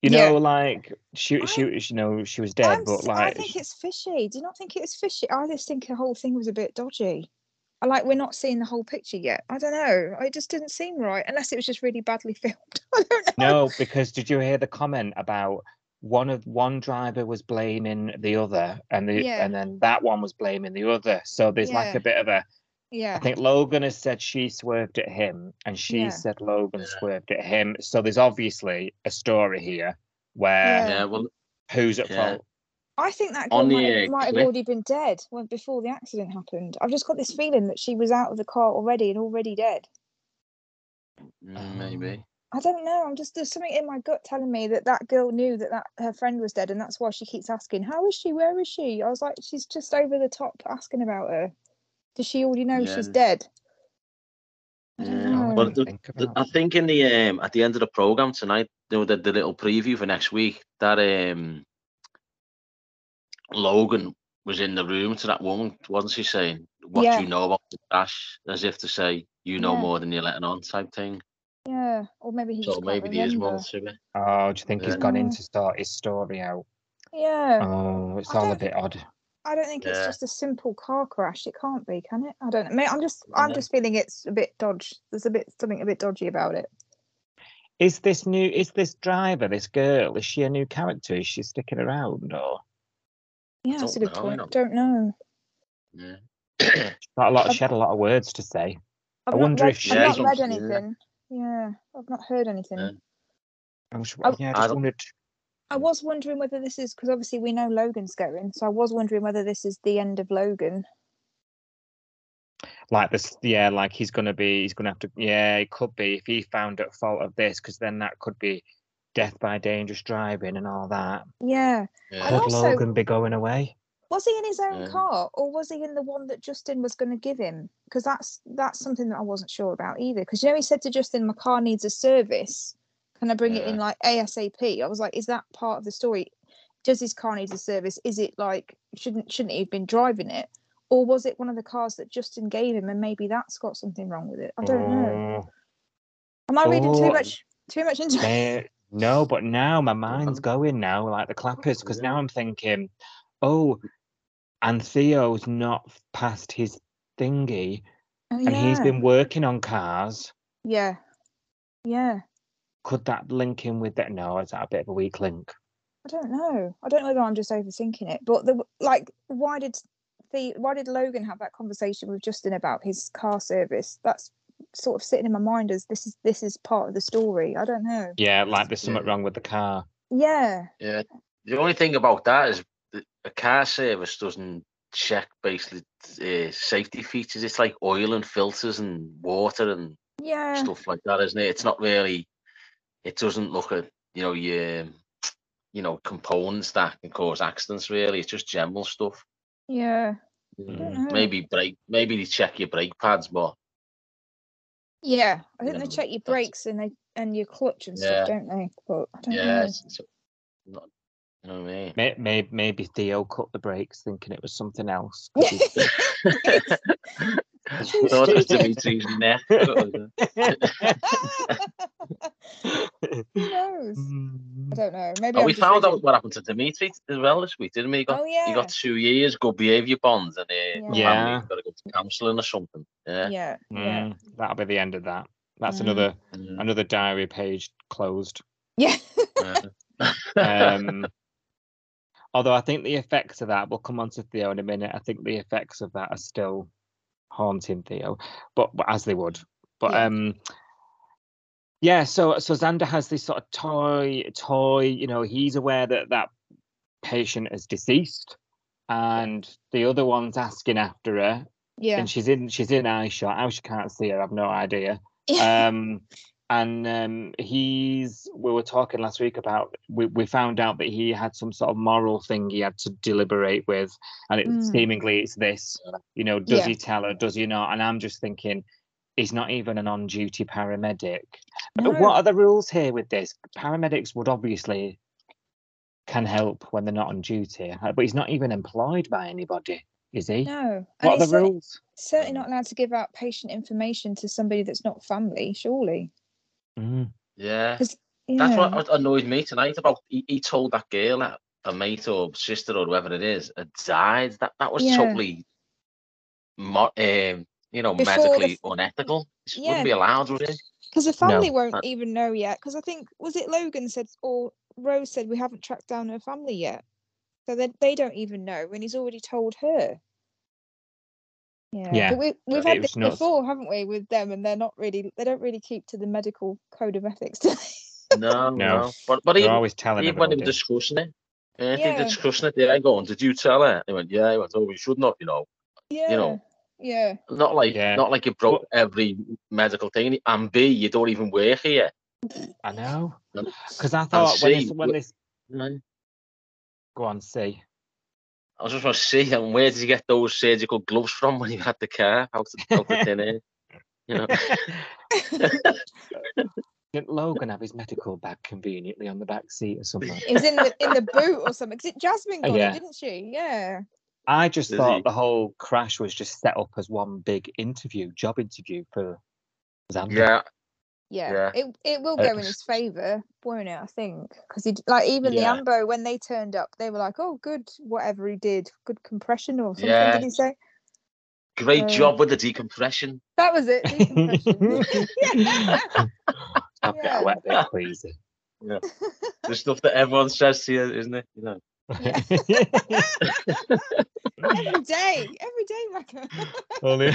You Yeah. know, like she, I- she, you know, she was dead, I'm but like I think it's fishy. Do you not think it is fishy? I just think the whole thing was a bit dodgy. I like we're not seeing the whole picture yet. I don't know. It just didn't seem right, unless it was just really badly filmed. I don't know. no, because did you hear the comment about one of one driver was blaming the other, and the Yeah. and then that one was blaming the other. So there's like a bit of a Yeah. I think Logan has said she swerved at him, and she Yeah. said Logan swerved at him. So there's obviously a story here where Yeah. Yeah, well, who's at Yeah. fault. I think that girl might, have- might have already been dead when before the accident happened. I've just got this feeling that she was out of the car already and already dead. mm, maybe. I don't know. I'm just there's something in my gut telling me that that girl knew that that her friend was dead, and that's why she keeps asking, "How is she? Where is she?" I was like, she's just over the top asking about her. Does she already know she's dead? I Yeah. know. The- think The- I think in the um at the end of the program tonight, you know, the, the little preview for next week, that um Logan was in the room to that woman, wasn't she saying, What Yeah. do you know about the crash? As if to say, you know Yeah. more than you're letting on type thing. Yeah, or maybe he So just maybe can't there is remember. more to it. Oh, do you think he's Yeah. gone in to start his story out? Yeah, Oh, it's I all a bit odd. I don't think it's just a simple car crash. It can't be, can it? I don't know. I'm just, I'm Yeah. just feeling it's a bit dodge. There's a bit something a bit dodgy about it. Is this new? Is this driver, this girl, is she a new character? Is she sticking around or Yeah, that's a Don't good know, point. no. Don't know. Yeah. got a lot? I've- She had a lot of words to say. I've I not wonder read, if she- I've Yeah, not read anything. Yeah, I've not heard anything. Yeah. I was, I- yeah, I I just don't- wondered. I was wondering whether this is because obviously we know Logan's going, so I was wondering whether this is the end of Logan. Like this, yeah, like he's gonna be, he's gonna have to, yeah, it could be if he found at fault of this, because then that could be death by dangerous driving and all that. Yeah. Yeah. And Could also- Logan be going away? Was he in his own Yeah. car or was he in the one that Justin was going to give him? Because that's that's something that I wasn't sure about either. Because you know he said to Justin, "My car needs a service. Can I bring it in like ASAP?" I was like, "Is that part of the story? Does his car need a service? Is it like shouldn't shouldn't he have been driving it, or was it one of the cars that Justin gave him and maybe that's got something wrong with it? I don't know. Oh, Am I reading too Oh, much too much into it? No, but now my mind's uh-huh. going now, like the clappers, because now I'm thinking, oh, and Theo's not past his thingy, Oh, and he's been working on cars. yeah, yeah. Could that link in with that? No, is that a bit of a weak link? I don't know. I don't know whether I'm just overthinking it, but the like, why did the why did Logan have that conversation with Justin about his car service? That's sort of sitting in my mind as this is this is part of the story. I don't know. Yeah, like there's something Yeah. wrong with the car. Yeah, Yeah. The only thing about that is a car service doesn't check basically uh, safety features. It's like oil and filters and water and yeah, stuff like that, isn't it? It's not really. It doesn't look at you know your you know components that can cause accidents. Really, it's just general stuff. yeah, Mm. Maybe brake. Maybe they check your brake pads, but yeah. I think they check your brakes and they and your clutch and Yeah. stuff, don't they? But I don't yeah, know. it's, it's not You know what I mean? May, may, maybe Theo cut the brakes thinking it was something else. 'cause he's- Too Thought it was stupid. Dimitri's neck. What? Who knows? I don't know. Maybe Oh, we found reading- out what happened to Dimitri as well this week, didn't we? He got, Oh he got two years good behaviour bonds and uh, Yeah. Yeah. got to go to counselling or something. Yeah. Yeah. Yeah. Mm, that'll be the end of that. That's Mm. another Mm, another diary page closed. Yeah. yeah. Um, although I think the effects of that, we'll come on to Theo in a minute. I think the effects of that are still haunting Theo, but, but as they would. But Yeah. um, yeah. So so Xander has this sort of toy toy. You know, he's aware that that patient is deceased, and the other one's asking after her, Yeah. and she's in she's in eye shot. How she can't see her, I've no idea um and um he's we were talking last week about we, we found out that he had some sort of moral thing he had to deliberate with and it Mm. seemingly it's this you know does Yeah. he tell her does he not and i'm just thinking he's not even an on-duty paramedic No. what are the rules here with this paramedics would obviously can help when they're not on duty uh, but he's not even employed by anybody is he No. what And are the rules certainly not allowed to give out patient information to somebody that's not family, surely. Mm. yeah. 'Cause- That's what annoyed me tonight about he, he told that girl that a mate or sister or whoever it is had died. That that was Yeah. totally mo- um, you know, Before medically f- unethical. It Yeah. wouldn't be allowed, would it? Because the family won't Uh, even know yet. Because I think was it Logan said or Rose said we haven't tracked down her family yet, so they they don't even know, and he's already told her. Yeah, Yeah, but we we've it had this nuts. before, haven't we, with them, and they're not really they don't really keep to the medical code of ethics. do they? No, No. no. But but they're even, always telling even when they were everybody. discussing eh, it, I think Yeah. they're discussing it, they're going, Did you tell her? They went, Yeah, I went, Oh, we should not, you know. yeah, You know, yeah, Not like Yeah. not like you broke every medical thing. And B, you don't even work here. I know. Because I thought when, this, see, when this mm. go on, see. I was just want to see and where did you get those uh, surgical gloves from when you had the car out of, out of thin air? You know? Didn't Logan have his medical bag conveniently on the back seat or something? it was in the in the boot or something. 'Cause it Jasmine Oh, got yeah. it, didn't she? Yeah, I just Did thought he? the whole crash was just set up as one big interview, job interview for Xander. yeah. Yeah. Yeah. It it will Uh, go in his favour, won't it? I think because he like even Yeah. the Ambo when they turned up, they were like, "Oh, good, whatever he did, good compression or something." Yeah. Did he say Great Uh, job with the decompression. that was it? Decompression. yeah. Stop Yeah. it wet bit, please. The stuff that everyone says to you, isn't it? You know. every day, every day, Macca. Only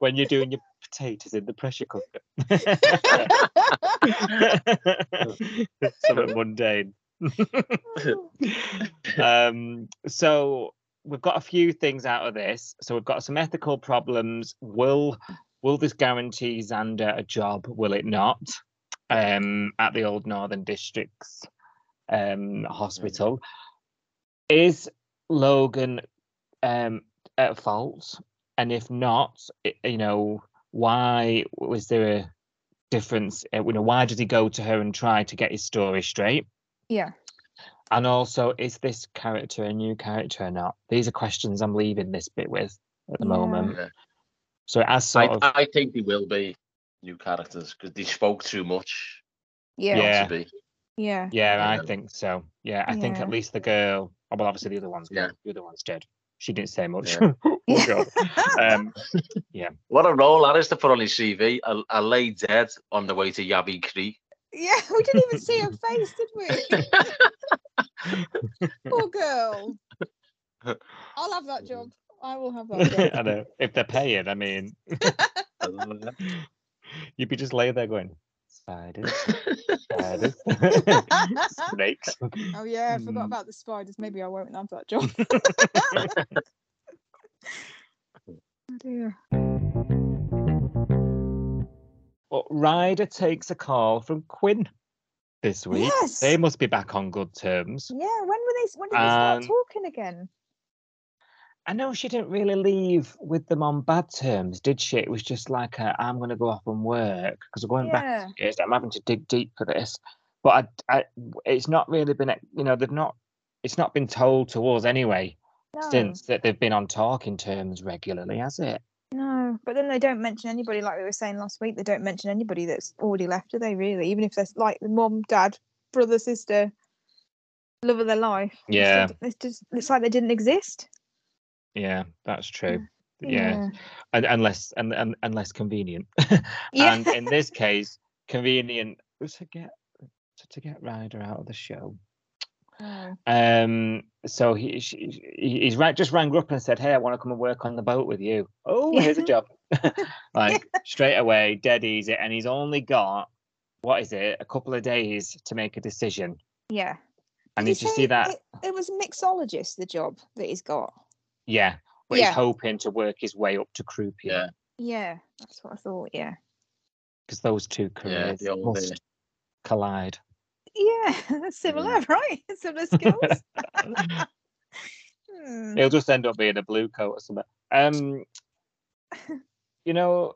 when you're doing your potatoes in the pressure cooker. Something mundane. um, so we've got a few things out of this. So we've got some ethical problems. Will will this guarantee Xander a job? Will it not? Um, at the old Northern Districts um, hospital. Is Logan um, at fault? And if not, i- you know, why was there a difference? uh, You know, why did he go to her and try to get his story straight? yeah, And also, is this character a new character or not? These are questions I'm leaving this bit with at the Yeah. moment. Yeah. So as has I, sort of I think they will be new characters because they spoke too much. yeah, Yeah. To be. yeah, yeah, I think so. Yeah, I think at least the girl. Well, obviously the other one's Yeah. The other one's dead. She didn't say much. Yeah. oh God. Um, What a role that is to put on his CV. I, I lay dead on the way to Yabby Creek. yeah. We didn't even see her face, did we? Poor girl. I'll have that job. I will have that job. I know. If they're paying, I mean, you'd be just laying there going, spiders, spiders, snakes. Oh yeah, I forgot Mm. about the spiders. Maybe I won't have that job. oh dear. But Ryder takes a call from Quinn this week. Yes. They must be back on good terms. Yeah, when were they? When did they start Um, talking again? I know she didn't really leave with them on bad terms, did she? It was just like, i I'm going to go off and work because I'm going back years. I'm having to dig deep for this. But I, I, it's not really been, you know, they've not it's not been told to us anyway No, since that they've been on talking terms regularly, has it? no. But then they don't mention anybody like we were saying last week. They don't mention anybody that's already left, do they? Really, even if they're like the mum, dad, brother, sister, love of their life. Yeah. It's just it's like they didn't exist. Yeah, that's true. Yeah, Yeah. Un unless and, un unless convenient. Yeah. and in this case, convenient to get to, get Ryder out of the show. Oh. Um, so he, she, he he's right just rang up and said, "Hey, I want to come and work on the boat with you." Oh, here's a job. like straight away, dead easy, and he's only got what is it? A couple of days to make a decision. Yeah. And Did did you see that? It, it was mixologist, the job that he's got. Yeah, but Yeah. he's hoping to work his way up to croupier Yeah. Yeah, that's what I thought. Yeah. because those two careers the old, uh, must collide. Yeah, that's similar, right? Similar skills. Hmm. He'll just end up being a blue coat or something. Um, you know,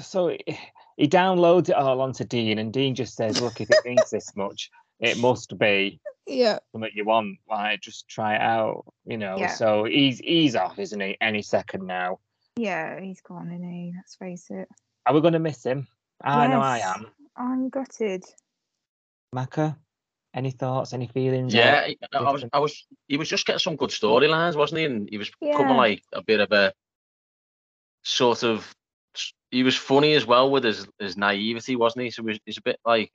so he- he downloads it all onto Dean, and Dean just says, "Look, if it means this much, it must be Yeah. something you want. Like, just try it out." You know. Yeah. So he's he's off, isn't he? Any second now. Yeah, he's gone, isn't he? Let's face it. Are we going to miss him? I know I am. I'm gutted. Macca, any thoughts? Any feelings? Yeah, I- I was. I was, he was just getting some good storylines, wasn't he? And he was Yeah. becoming like a bit of a sort of. He was funny as well with his, his naivety, wasn't he? So he he's a bit like,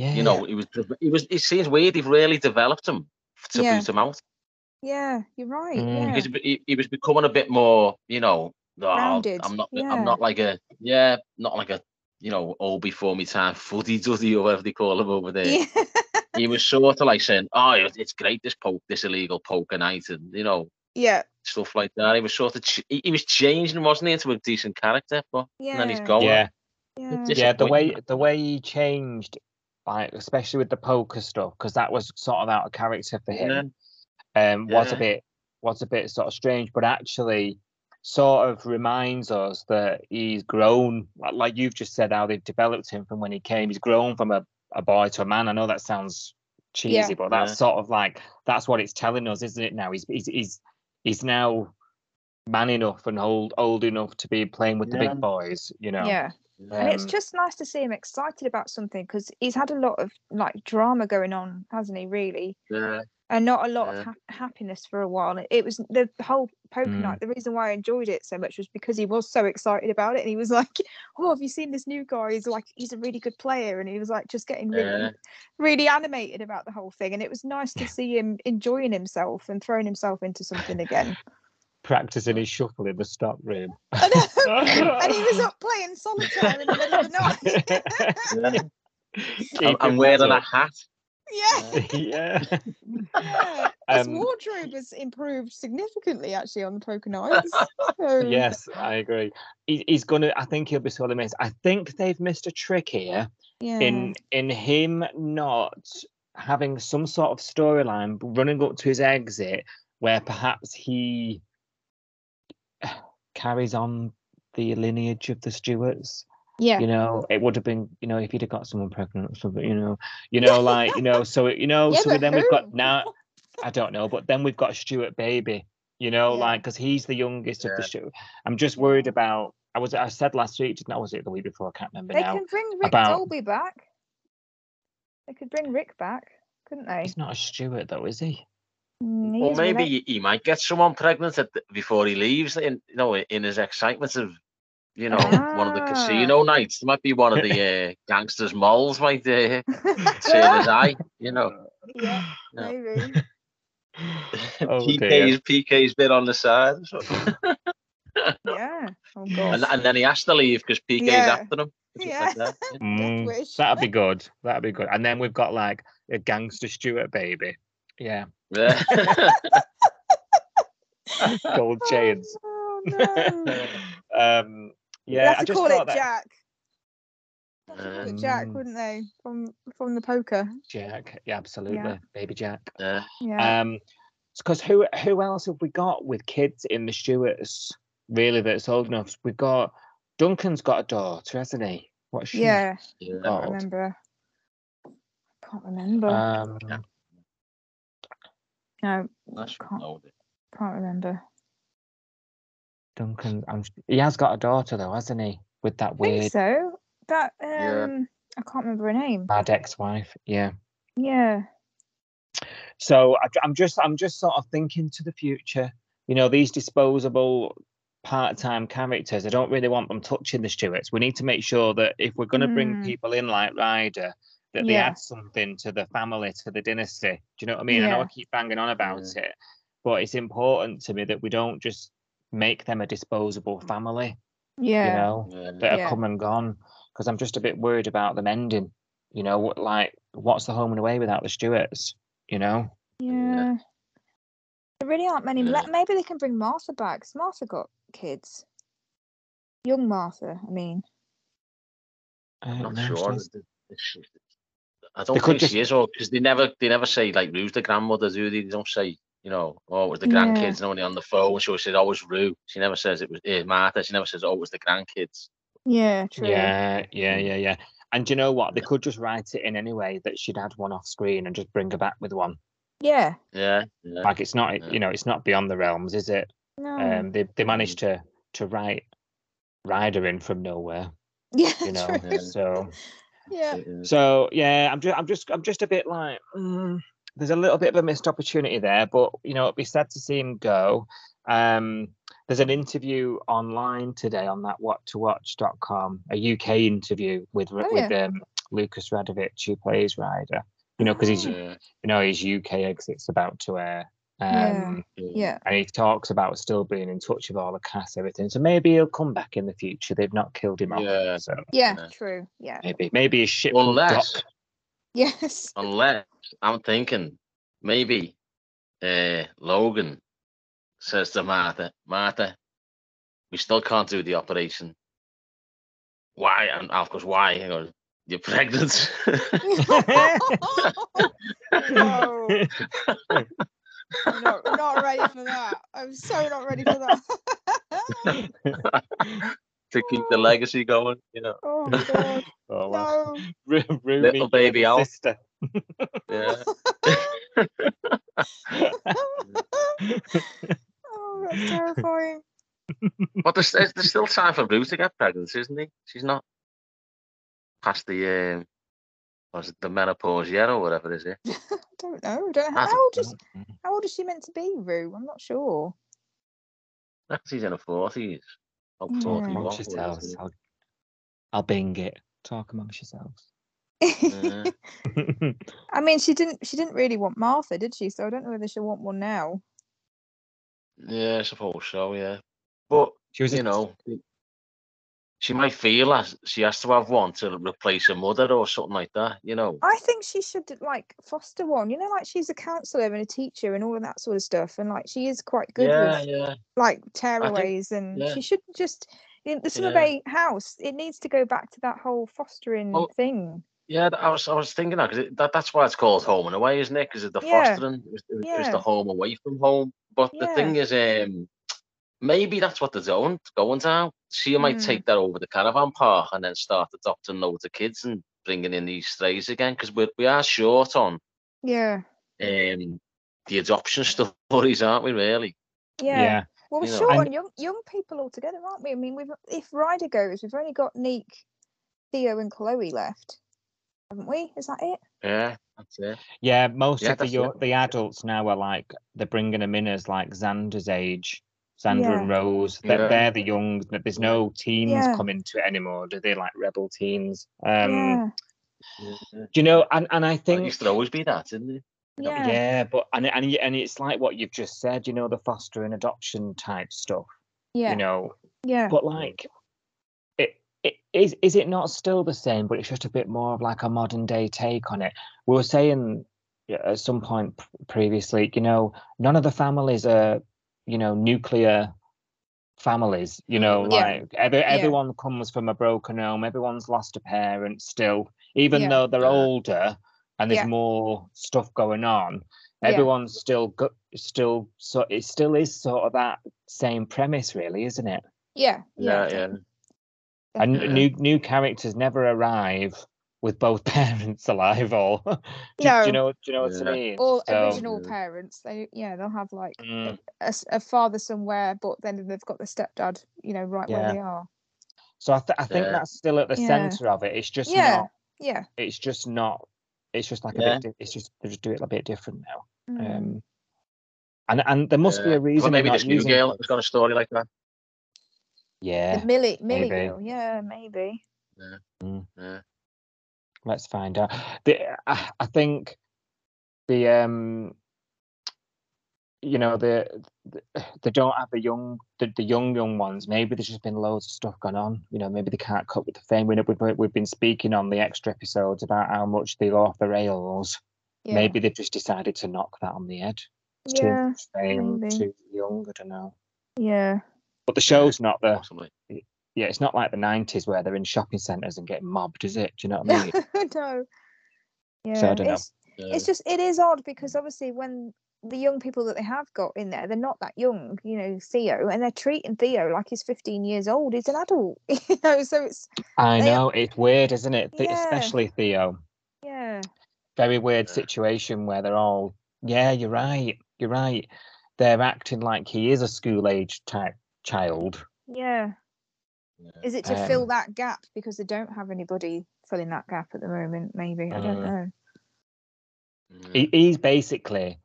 yeah. you know, he was, he was. It seems weird. They've really developed him to Yeah. boot him out Yeah, you're right. Mm. Yeah. because he, he was becoming a bit more, you know. "Oh, Rounded, I'm not. yeah. I'm not like a. Yeah, not like a. You know, all before me time, fuddy duddy or whatever they call him over there. yeah. he was sort of like saying, "Oh, it's it's great this poke, this illegal poker night, and you know yeah. stuff like that." He was sort of ch- he, he was changing, wasn't he, into a decent character? But and then he's Yeah. gone. Yeah. Yeah. Yeah the way the way he changed like especially with the poker stuff because that was sort of out of character for him. Um was a bit was a bit sort of strange but actually sort of reminds us that he's grown like- like you've just said how they've developed him from when he came. He's grown from a, a boy to a man. I know that sounds cheesy Yeah. but that's Yeah. sort of like that's what it's telling us isn't it now? He's he's he's, he's now man enough and old old enough to be playing with the big boys you know? Yeah. And it's Um, just nice to see him excited about something because he's had a lot of like drama going on, hasn't he? Really, Yeah, and not a lot Yeah. of ha- happiness for a while. It- It was the whole poker Mm. night. The reason why I enjoyed it so much was because he was so excited about it, and he was like, "Oh, have you seen this new guy? He's like, he's a really good player," and he was like, just getting really, Yeah. really animated about the whole thing. And it was nice to see him enjoying himself and throwing himself into something again. Practicing his shuffle in the stock room. And he was up playing solitaire in the middle of the night. yeah. I'm, I'm wearing lit a hat. yeah. yeah. Yeah, his Um, wardrobe has improved significantly actually on the poker nights. So, Yes, I agree. He, he's gonna. I think he'll be sorely missed. I think they've missed a trick here yeah, in in him not having some sort of storyline running up to his exit, where perhaps he carries on the lineage of the Stewarts. yeah, You know, it would have been, you know, if he'd have got someone pregnant or something, you know, you know, like, you know, so you know, Yeah, so but then we've got who? now, I don't know, but then we've got a Stewart baby, you know, Yeah. like because he's the youngest of the Yeah. Stewart. I'm just worried about. I was I said last week, didn't I? Was it the week before? I can't remember they now. can bring Rick about- Dolby back. They could bring Rick back, couldn't they? He's not a Stewart though, is he? Mm, he Or maybe he, he might get someone pregnant at the, before he leaves. In you know, in his excitement of, you know, one of the Ah. casino nights. There might be one of the uh, gangsters' moles might uh, turn his eye. You know, yeah, No. maybe. Dear. PK's PK's bit on the side, or something. Yeah. Oh and, and then he has to leave because PK's Yeah. after him. Yeah. like that. mm, that'd be good. That'd be good. And then we've got like a gangster Stewart baby. Yeah, Yeah. gold chains. Oh no. um, yeah, I have to just call it that Jack. They'd have to call it Jack, wouldn't they? From from the poker. Jack. Yeah, absolutely, baby Jack. yeah. Yeah. Um, because who who else have we got with kids in the Stewarts? Really, that's old enough. We've got Duncan's got a daughter, hasn't he? What's she? yeah. yeah. Can't called? remember. Can't remember. Um, Yeah. No, I should Can't- know can't remember. Duncan, I'm, he has got a daughter though, hasn't he? With that I weird think so. That um, Yeah. I can't remember her name. bad ex-wife. Yeah. Yeah. So I, I'm just, I'm just sort of thinking to the future. You know, these disposable part-time characters. I don't really want them touching the Stewarts. We need to make sure that if we're going to bring Mm. people in like Ryder, that they Yeah. add something to the family, to the dynasty. Do you know what I mean? I know I keep banging on about it, but it's important to me that we don't just make them a disposable family. Yeah. You know, Yeah. that Yeah. are come and gone because I'm just a bit worried about them ending. You know, what- like what's the home and away without the Stewarts? You know, Yeah. There really aren't many. Yeah. Maybe they can bring Martha back. 'cause Martha got kids. Young Martha, I mean. I I'm don't sure. she's- that- that she- I don't could think just- she is, or because they never they never say like Roo's the grandmother, do they? They don't say, you know, oh, it was the Yeah. grandkids. Nobody on the phone. She always says, oh, it was Rue. She never says it was eh, Martha. She never says, oh, it was the grandkids. Yeah, true. Yeah, yeah, yeah, yeah. And do you know what? They could just write it in anyway that she'd had one off screen and just bring her back with one. Yeah. Yeah, yeah. Like it's not, Yeah. you know, it's not beyond the realms, is it? No. Um, they they managed to to write Ryder in from nowhere, yeah, you know. true. So Yeah. Yeah. So yeah, I'm just I'm just I'm just a bit like mm, there's a little bit of a missed opportunity there, but you know it'd be sad to see him go. Um, there's an interview online today on that whattowatch.com, a UK interview with Oh, with um, Lucas Radovich who plays Ryder. You know, because he's you know his UK exit's about to air. Yeah. Um, Yeah. and he talks about still being in touch with all the cast, everything. So maybe he'll come back in the future. They've not killed him Yeah. off, so Yeah, Yeah. true. Yeah. maybe maybe his ship will Unless, dock. Yes. unless I'm thinking maybe uh, Logan says to Martha, Martha, we still can't do the operation. Why? And of course, why? He goes, You're pregnant. no. I'm not, not ready for that. I'm so not ready for that. to keep the legacy going, you know. oh god. Oh, well. No. Ru- Rooney, baby you're Al. sister. Yeah. oh, that's terrifying. But there's, there's there's still time for Ruth to get pregnant, isn't he? She's not past the um, was it the menopause yet or whatever is it? I don't know. Don't know. How, old is mm-hmm. how old is she meant to be, Roo? I'm not sure. She's in her forties. Oh, Yeah. Amongst yourselves. I'll, I'll bing it. Talk amongst yourselves. Yeah. I mean, she didn't. She didn't really want Martha, did she? So I don't know whether she'll want one now. yeah, I suppose so. Yeah, but she was, you a- know, she might feel as she has to have one to replace her mother or something like that. You know. I think she should like foster one. You know, like she's a counsellor and a teacher and all of that sort of stuff, and like she is quite good yeah, with yeah, like tearaways, and yeah. she should just. In the Summer. Bay house, it needs to go back to that whole fostering Well, thing. yeah. I was I was thinking that because that, that's why it's called home and away, isn't it? Because of the fostering, it was, it was Yeah. the home away from home. But the thing is, um, maybe that's what they're doing, going down. She might Mm. take that over the caravan park and then start adopting loads of kids and bringing in these strays again because we we are short on Yeah, um the adoption stories, aren't we? Really? yeah. yeah. Well, we're you know, short and- on young young people altogether, aren't we? I mean, we've if Ryder goes, we've only got Neek, Theo, and Chloe left, haven't we? Is that it? Yeah, that's it. Yeah, most Yeah, of the that's the adults now are like they're bringing them in as like Xander's age, Xander Yeah. and Rose. They're, Yeah. they're the young. There's no teens Yeah. coming to it anymore. Do they like rebel teens? Um, yeah, Yeah. Do you know? And and I It think used to always be that, didn't it? yeah, yeah, but and and and it's like what you've just said. You know, the foster and adoption type stuff. yeah, You know, yeah. but like it, it is is it not still the same but it's just a bit more of like a modern day take on it we were saying at some point previously you know none of the families are you know nuclear families you know mm, Yeah. like every, everyone comes from a broken home everyone's lost a parent still even Yeah. though they're Yeah. older and there's Yeah. more stuff going on Yeah. everyone's still go- still so it still is sort of that same premise really isn't it yeah, yeah, Yeah, yeah. and Yeah. new new characters never arrive with both parents alive, or do, do you know? Do you know what Yeah. I mean? Or So- original parents. They yeah, they'll have like Mm. a, s- a father somewhere, but then they've got the stepdad, you know, right Yeah. where they are. So I, th- I think Yeah. that's still at the Yeah. center of it. It's just Yeah, not. yeah. It's just not. It's just like a bit. It's just they just do it a bit different now. Mm. Um, and and there must be a reason. Well, maybe this new girl it. has got a story like that. Yeah, The Millie, Millie maybe. girl, yeah, maybe. Yeah. Let's find out. The, I, I think the um, you know the, the they don't have the young the, the young young ones. Maybe there's just been loads of stuff going on. You know, maybe they can't cope with the fame. We know we've, we've been speaking on the extra episodes about how much they go off the rails. Yeah. Maybe they've just decided to knock that on the head. It's Yeah, much fame, maybe. too young. I don't know. yeah. But the show's not the Possibly. Yeah. It's not like the '90s where they're in shopping centres and getting mobbed, is it? Do you know what I mean? no. Yeah. So I don't it's, Yeah. it's just it is odd because obviously when the young people that they have got in there, they're not that young, you know, Theo, and they're treating Theo like he's 15 years old. He's an adult, you know, so it's I They are- know it's weird, isn't it? Yeah. Especially Theo. yeah. Very weird situation where they're all, yeah, you're right, you're right. They're acting like he is a school age type child. Yeah. Yeah. Is it to fill Um, that gap because they don't have anybody filling that gap at the moment? Maybe I don't Mm. know. Yeah. He, he's basically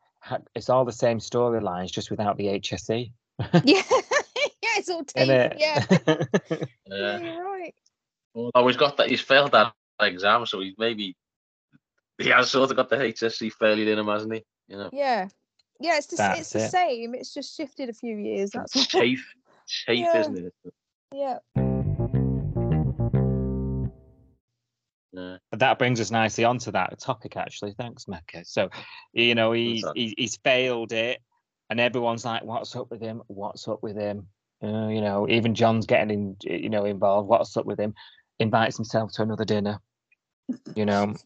it's all the same storylines just without the HSC. Yeah, yeah, it's all taken. innit? Yeah, yeah, Yeah. you're right. Oh, he's got that, he's failed that exam, so he's maybe he has sort of got the HSC failure in him, hasn't he? You know, Yeah, yeah. It's the, s- it's That's the it. same. It's just shifted a few years. That's safe, safe, Yeah. isn't it? Yeah, Yeah. that brings us nicely onto that topic actually. Thanks Macca. So you know he's that? he's, failed it and everyone's like what's up with him? What's up with him? Uh, you know even john's getting in, you know involved. What's up with him? Invites himself to another dinner you know?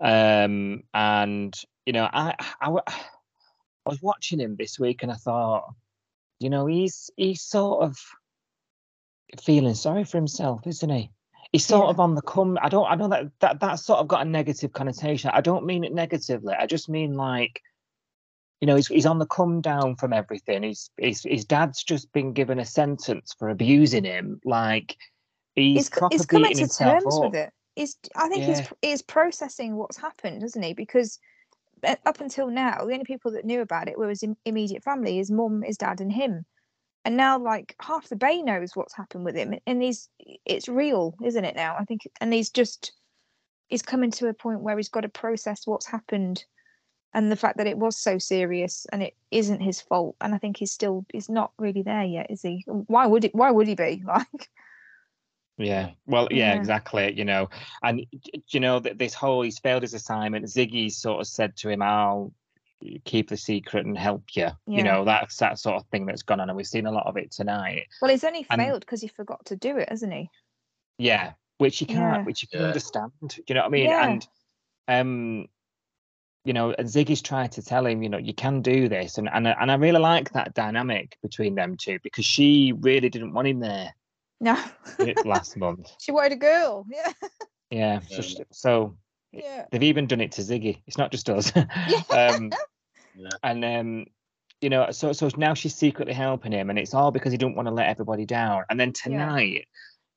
Um and you know I I was watching him this week and i thought you know he's he's sort of feeling sorry for himself isn't he he's sort Yeah. of on the come i don't i know that that that's sort of got a negative connotation i don't mean it negatively i just mean like you know he's, he's on the come down from everything he's, his his dad's just been given a sentence for abusing him like he's, he's, he's coming to terms up. with it. He's, I think he's Yeah. pr- he's processing what's happened, isn't he? Because uh, up until now, the only people that knew about it were his im- immediate family, his mum, his dad, and him. And now, like half the bay knows what's happened with him, and he's it's real, isn't it? Now, I think, and he's just he's coming to a point where he's got to process what's happened, and the fact that it was so serious, and it isn't his fault. And I think he's still he's not really there yet, is he? Why would it? Why would he be? Like, Yeah. Well, yeah, Yeah. exactly. You know, and you know that this whole he's failed his assignment. Ziggy sort of said to him, "I'll keep the secret and help you." You know, that's that sort of thing that's gone on, and we've seen a lot of it tonight. Well, he's only And- failed because he forgot to do it, hasn't he? Yeah, which you can't, Yeah. which you can Yeah. understand. Do you know what I mean? Yeah. And um, you know, and Ziggy's trying to tell him, you know, you can do this, and and I- and I really like that dynamic between them two because she really didn't want him there No. last month. she wanted a girl. Yeah. Yeah. So, Yeah. so Yeah. they've even done it to Ziggy. It's not just us. Yeah. um, Yeah. and um, you know, so so now she's secretly helping him, and it's all because he didn't want to let everybody down. And then tonight,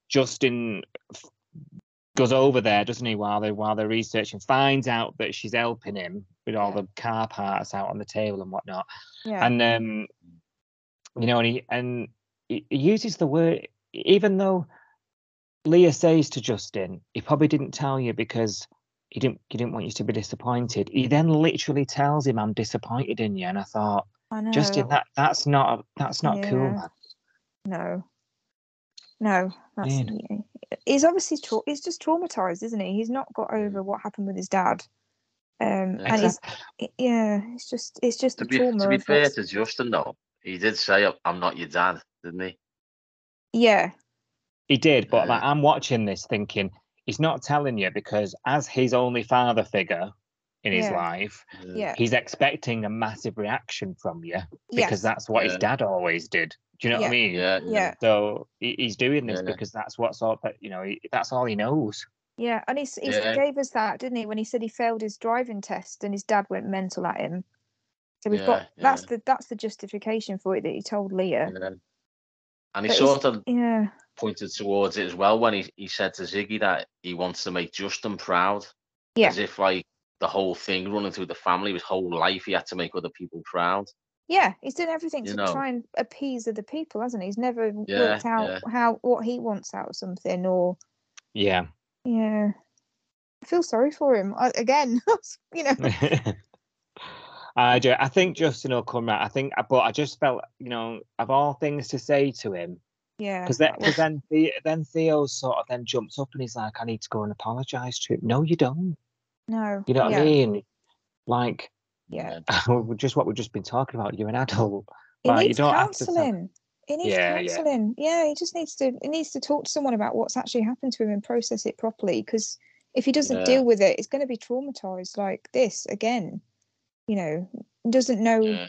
Justin f- goes over there, doesn't he? While they while they're researching, finds out that she's helping him with all Yeah. the car parts out on the table and whatnot. Yeah. And um, you know, and he and he uses the word, even though Leah says to Justin, he probably didn't tell you because he didn't he didn't want you to be disappointed. He then literally tells him, "I'm disappointed in you," and I thought, I know. Justin, that that's not a, that's not cool. Man. No. No. That's yeah. he's obviously tra- he's just traumatized, isn't he? He's not got over what happened with his dad. Um, and he's Exact- yeah, it's just it's just To a be, trauma. to be of fair what's- to Justin, though, he did say, "I'm not your dad," didn't he? yeah, He did, but Yeah. like, I'm watching this thinking he's not telling you because as his only father figure in his Yeah. life, yeah, he's expecting a massive reaction from you because yes, that's what his dad always did. Do you know what I mean? Yeah. yeah, So he's doing this Yeah. because that's what's all that you know. He, that's all he knows. Yeah, and he, s- he gave us that, didn't he? When he said he failed his driving test and his dad went mental at him. So we've got Yeah, that's the that's the justification for it that he told Leah. Yeah. And he But sort of Yeah, pointed towards it as well when he, he said to Ziggy that he wants to make Justin proud. yeah, As if like the whole thing running through the family, his whole life, he had to make other people proud. yeah. He's done everything You to know. try and appease other people, hasn't he? He's never Yeah, worked out yeah. how what he wants out of something, or Yeah. yeah. I feel sorry for him I, again. you know, uh, I do. I think Justin will come right. I think, but I just felt, you know, of all things to say to him, yeah. because then, was- then, the, then Theo sort of then jumps up and he's like, "I need to go and apologise to him." No, you don't. no, You know what yeah, I mean? Like, Yeah, just what we've just been talking about. You're an adult. he Like, needs don't have to tell- counselling. He needs Yeah, yeah. counselling. Yeah, he just needs to. He needs to talk to someone about what's actually happened to him and process it properly. Because if he doesn't Yeah. deal with it, it's going to be traumatized like this again. You know, doesn't know. Yeah.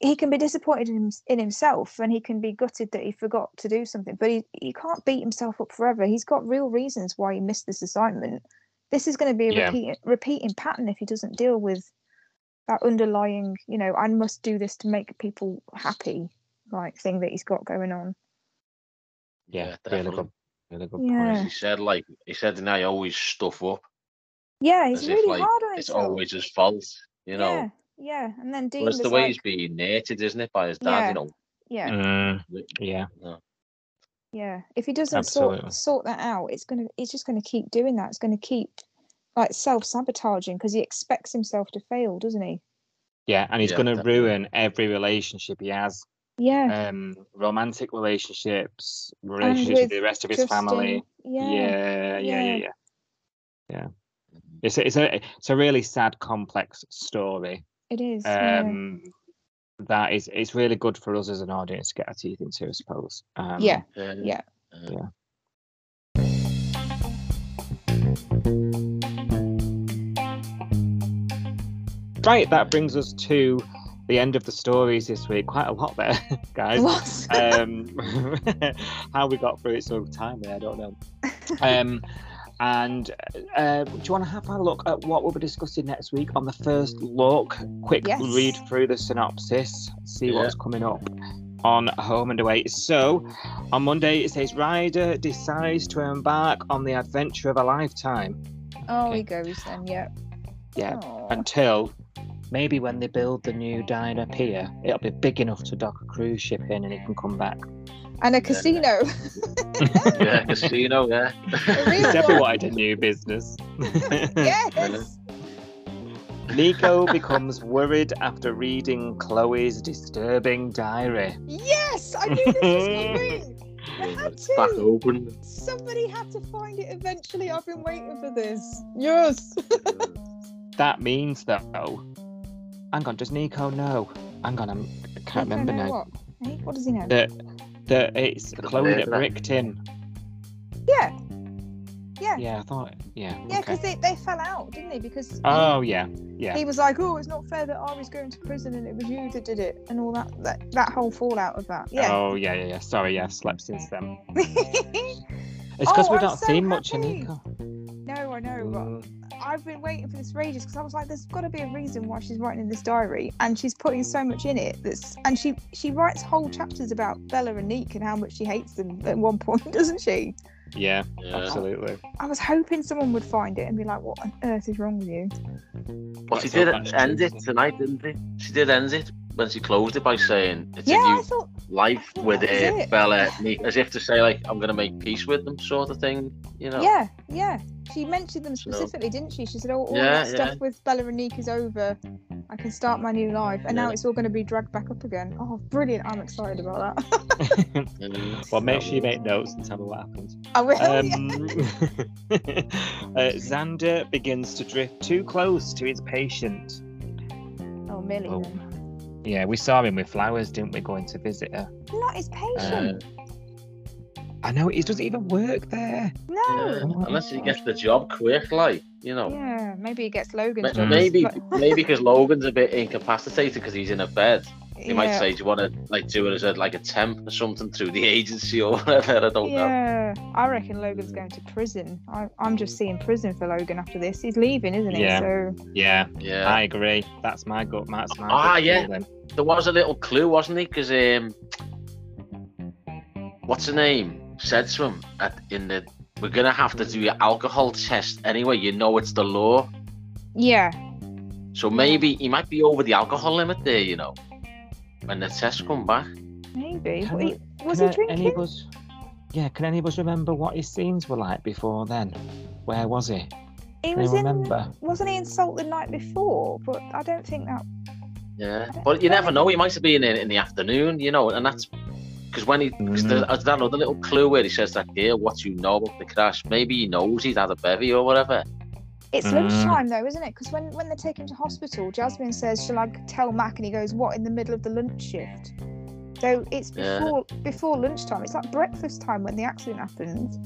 He can be disappointed in, hims- in himself, and he can be gutted that he forgot to do something. But he he can't beat himself up forever. He's got real reasons why he missed this assignment. This is going to be a Yeah. repeating repeating pattern if he doesn't deal with that underlying, you know, I must do this to make people happy, like thing that he's got going on. Yeah, Yeah, definitely. good. Really good Yeah. point. He said like he said and I always stuff up Yeah, he's as if really like hard on it's himself. always his fault, you know. Yeah, yeah. And then Dean But it's was the way like, he's being nurtured, isn't it, by his dad, Yeah. you know. yeah, Mm, yeah. No. yeah. If he doesn't Absolutely. sort sort that out, it's gonna it's just gonna keep doing that. It's gonna keep like self sabotaging because he expects himself to fail, doesn't he? Yeah, and he's Yeah, going to definitely. ruin every relationship he has. Yeah. Um, romantic relationships, relationships with with the rest of his family. Justin, Yeah. Yeah, yeah, yeah, yeah. yeah. Yeah. It's a, it's a it's a really sad, complex story. It is. yeah. Um, that is it's really good for us as an audience to get our teeth into, I suppose. Um, yeah. Yeah. Yeah. Right, that brings us to the end of the stories this week. Quite a lot there, guys. Was. um, how we got through it so timely, I don't know. Um, and uh, do you want to have a look at what we'll be discussing next week on the first look? Quick Yes. read through the synopsis, see Yeah. what's coming up on Home and Away. So, on Monday it says Ryder decides to embark on the adventure of a lifetime. Oh, okay. he goes then. Yeah. Yeah, Aw. until maybe when they build the new diner pier, it'll be big enough to dock a cruise ship in and it can come back. And a casino. yeah, casino, yeah. A real Definitely wanted a new business. yes. Nikau becomes worried after reading Chloe's disturbing diary. Yes, I knew this was coming. Had It's back to. open. Somebody had to find it eventually. I've been waiting for this. Yes. That means though. Hang on, does Nikau know? Hang on, I'm, I can't Nikau remember now. What? Hey, what does he know? That that it's Chloe that murder. bricked him. yeah. Yeah. Yeah, I thought. Yeah. Yeah, okay. because they, they fell out, didn't they? Because he- Oh yeah, yeah. he was like, "Oh, it's not fair that Ari's going to prison and it was you that did it," and all that that, that whole fallout of that. Yeah. Oh yeah, yeah, yeah. Sorry, yeah, slept since then. It's because Oh, we've I'm not so seen much of happy. Nikau. no, I know, but Mm, I've been waiting for this for ages because I was like, there's got to be a reason why she's writing in this diary, and she's putting so much in it. That's and she she writes whole chapters about Bella and Nick and how much she hates them at one point, doesn't she? Yeah, Yeah. absolutely. I was hoping someone would find it and be like, what on earth is wrong with you? Well, she did end it tonight, didn't she? She did end it when she closed it by saying it's yeah, a I new thought life with that was it. Bella, Nick, as if to say like I'm gonna make peace with them, sort of thing. You know? Yeah, yeah. She mentioned them So- specifically, didn't she? She said, "Oh, all Yeah, that stuff yeah. with Bella and Nick is over. I can start my new life." And now it's all going to be dragged back up again. Oh, brilliant! I'm excited about that. Well, make sure you make notes and tell me what happens. I will. Um, yeah. uh, Xander begins to drift too close to his patient. Oh, Millie. oh. Then. Yeah, we saw him with flowers, didn't we, going to visit her? Not his patient. Uh, I know he doesn't even work there. no. Yeah, Unless he gets the job quick, like you know. Yeah, maybe he gets Logan's Ma- job. Maybe, maybe because Logan's a bit incapacitated because he's in a bed. They might say, "Do you want to like do it as a like a temp or something through the agency or whatever?" I don't know. Yeah, I reckon Logan's going to prison. I, I'm just seeing prison for Logan after this. He's leaving, isn't he? Yeah. So Yeah, Yeah, I agree. That's my gut. That's my Ah, gut yeah. feeling. there was a little clue, wasn't he? Because um, what's her name said to him at in the we're gonna have to do your alcohol test anyway. You know it's the law, yeah, so maybe he might be over the alcohol limit there. You know, when the test come back. maybe. Can What, we- he- was Can he a- Any of drinking? us, yeah, can any of us remember what his scenes were like before then? Where was he? He Can was you in. remember? Wasn't he in Salt the night before? But I don't think that. Yeah, but you never know. He might have been in in the afternoon. You know, and that's because when he because Mm. there's that other little clue where he says that here, what you know about the crash. Maybe he knows he's had a bevy or whatever. It's Mm. lunchtime though, isn't it? Because when when they take him to hospital, Jasmine says, "Shall I tell Mac?" And he goes, "What?" In the middle of the lunch shift. So it's Yeah. before before lunchtime. It's like breakfast time when the accident happens.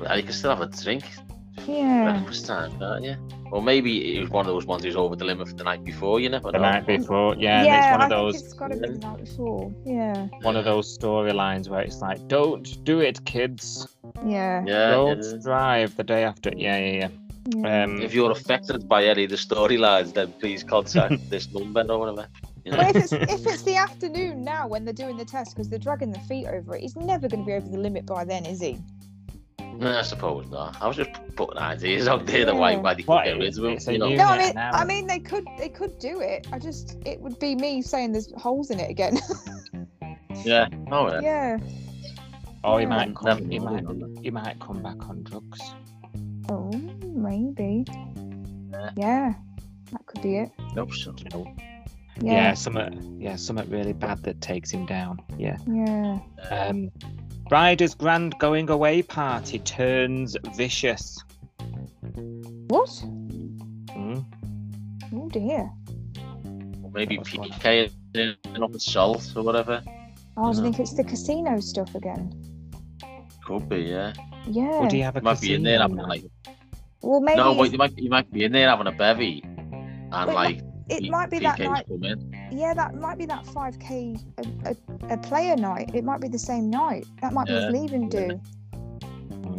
Well, you can still have a drink. Yeah. breakfast time, can't you? Or maybe it was one of those ones who's over the limit for the night before. You never The know. night before, yeah, and yeah, it's one of those it's got to be the night before. Yeah. one of those storylines where it's like, don't do it, kids. Yeah. Yeah. Don't yeah. drive the day after. Yeah, yeah, yeah. yeah. Um, If you're affected by any of the storylines, then please contact this number or whatever. You know? Well, if it's if it's the afternoon now when they're doing the test because they're dragging the feet over it, he's never going to be over the limit by then, is he? No, I suppose not. I was just putting ideas out there the way Yeah. why they could What, get rid of him. it's a You know? No, I mean, I mean they could they could do it. I just it would be me saying there's holes in it again. Yeah. Oh yeah. yeah. or he Yeah. might Never come. He might. He might come back on drugs. Oh, maybe. Yeah. Yeah. That could be it. Hope so. You know. Yeah. Yeah, something. Yeah, something really bad that takes him down. Yeah. Yeah. Um, Ryder's grand going away party turns vicious. What? Mm. Oh dear. Or maybe That was one. PK in up with salt or whatever. Oh, I Yeah. think it's the casino stuff again. Could be, yeah. Yeah. Would he have a might be in there casino having night? like well, maybe no, but it's- you might you might be in there having a bevy, and Wait, like it P- might be that night. come in. Yeah, that might be that 5k a, a, a player night. It might be the same night. That might be Yeah. his leaving do.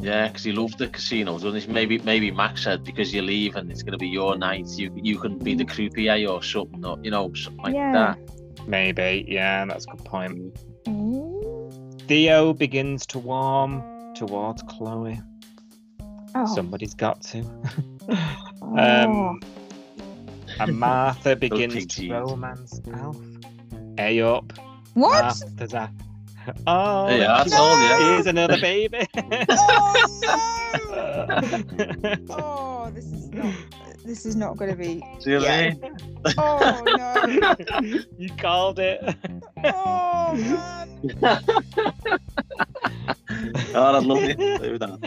Yeah, because he loves the casinos. doesn't he? Maybe maybe Max said because you leave and it's gonna be your night, you you can be the croupier or something, or you know something like Yeah. that. Maybe. Yeah, that's a good point. Mm. Theo begins to warm towards Chloe. Oh. Somebody's got to. oh. um, and Martha begins to romance Alf. Hey up. what? Martha's a... Oh, Yeah, I she's- told you. Here's another baby. Oh no! Oh, this is not. This is not going to be. See what I mean? Oh no! you called it. Oh man! Oh, I'd love it. Do that.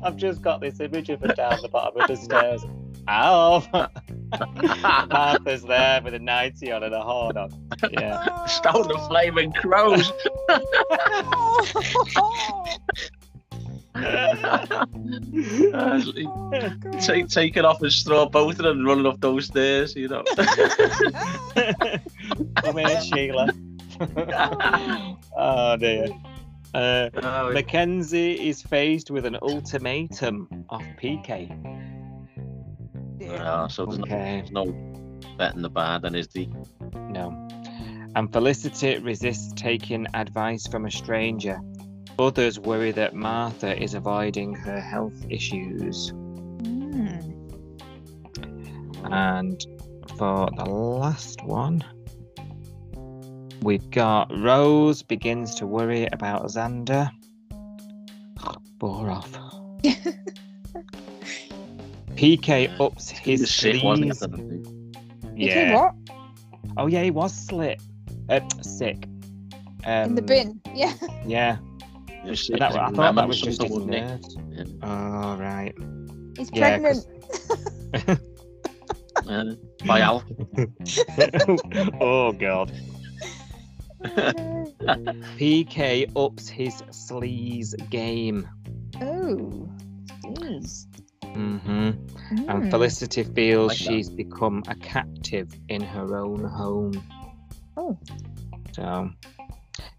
I've just got this image of her down the bottom of the stairs. Alf. Martha's there with a 90 on and a horn on. Yeah. Stone the flaming crows. Oh, God. Take taking off his straw boat and running up those stairs, you know. Come here, Sheila. oh dear. Uh, Oh, Mackenzie is faced with an ultimatum of PK. Yeah, so there's, no, Okay. there's no betting the bad, then is the No. And Felicity resists taking advice from a stranger. Others worry that Martha is avoiding her health issues. Mm. And for the last one, we've got Rose begins to worry about Xander. Bore off. PK ups he was his sick, wasn't sleaze. he? You what? Oh yeah, he was slit. Uh, sick. Um, In the bin? Yeah. Yeah. He was that, I thought that remember was just his something, wasn't he? nerves. Yeah. Oh right. He's Yeah, pregnant. Uh, by Al. oh god. PK ups his sleaze game. Oh, jeez. Hmm And Mm. Felicity feels Like that. she's become a captive in her own home. Oh. So,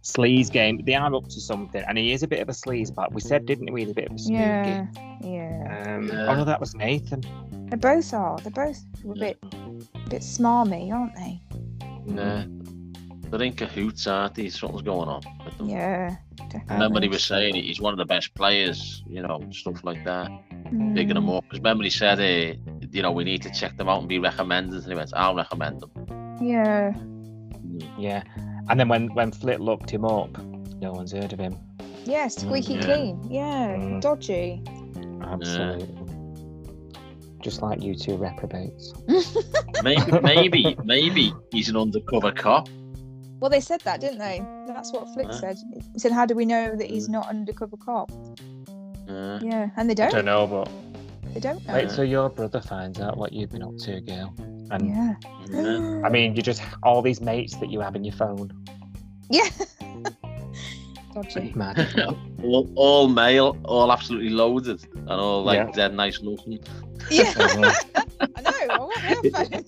sleaze game. They are up to something, and he is a bit of a sleaze, but we said, didn't we? He's a bit of a snooky. Yeah, yeah. Um, Yeah. Oh no, that was Nathan. They both are. They're both a bit, bit smarmy, aren't they? Yeah. They're in cahoots, aren't they? Something's going on with them. Yeah, definitely. Remember, he was saying he's one of the best players, you know, stuff like that. Bigging them Mm, up. Because remember, he said, uh, you know, we need to check them out and be recommended. And he went, I'll recommend them. Yeah, Yeah, and then when when Flick looked him up, no one's heard of him. yeah, squeaky yeah. clean. Yeah, Mm. dodgy. Absolutely. Just like you two reprobates. Maybe, maybe, maybe he's an undercover cop. Well, they said that, didn't they? That's what Flick Huh? said. He said, "How do we know that he's not undercover cop?" Uh, Yeah, and they don't. I don't know, but They don't know. wait till your brother finds out what you've been up to, girl. And Yeah. yeah. I mean, you just all these mates that you have in your phone. yeah. Dodgy. Mad. all, all male, all absolutely loaded, and all like Yeah. dead nice looking. Yeah. I know. I want their.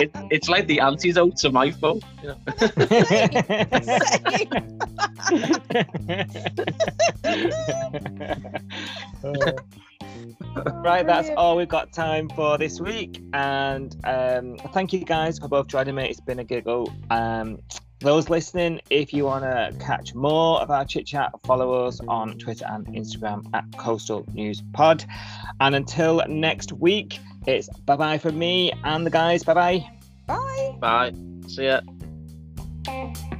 It, it's like the antidote to my phone. You know? right, that's all we've got time for this week. And um, thank you guys for both joining me. It's been a giggle. Um, those listening, if you want to catch more of our chit chat, follow us on Twitter and Instagram at Coastal News Pod. And until next week, it's bye bye from me and the guys. Bye bye. Bye. Bye. See ya.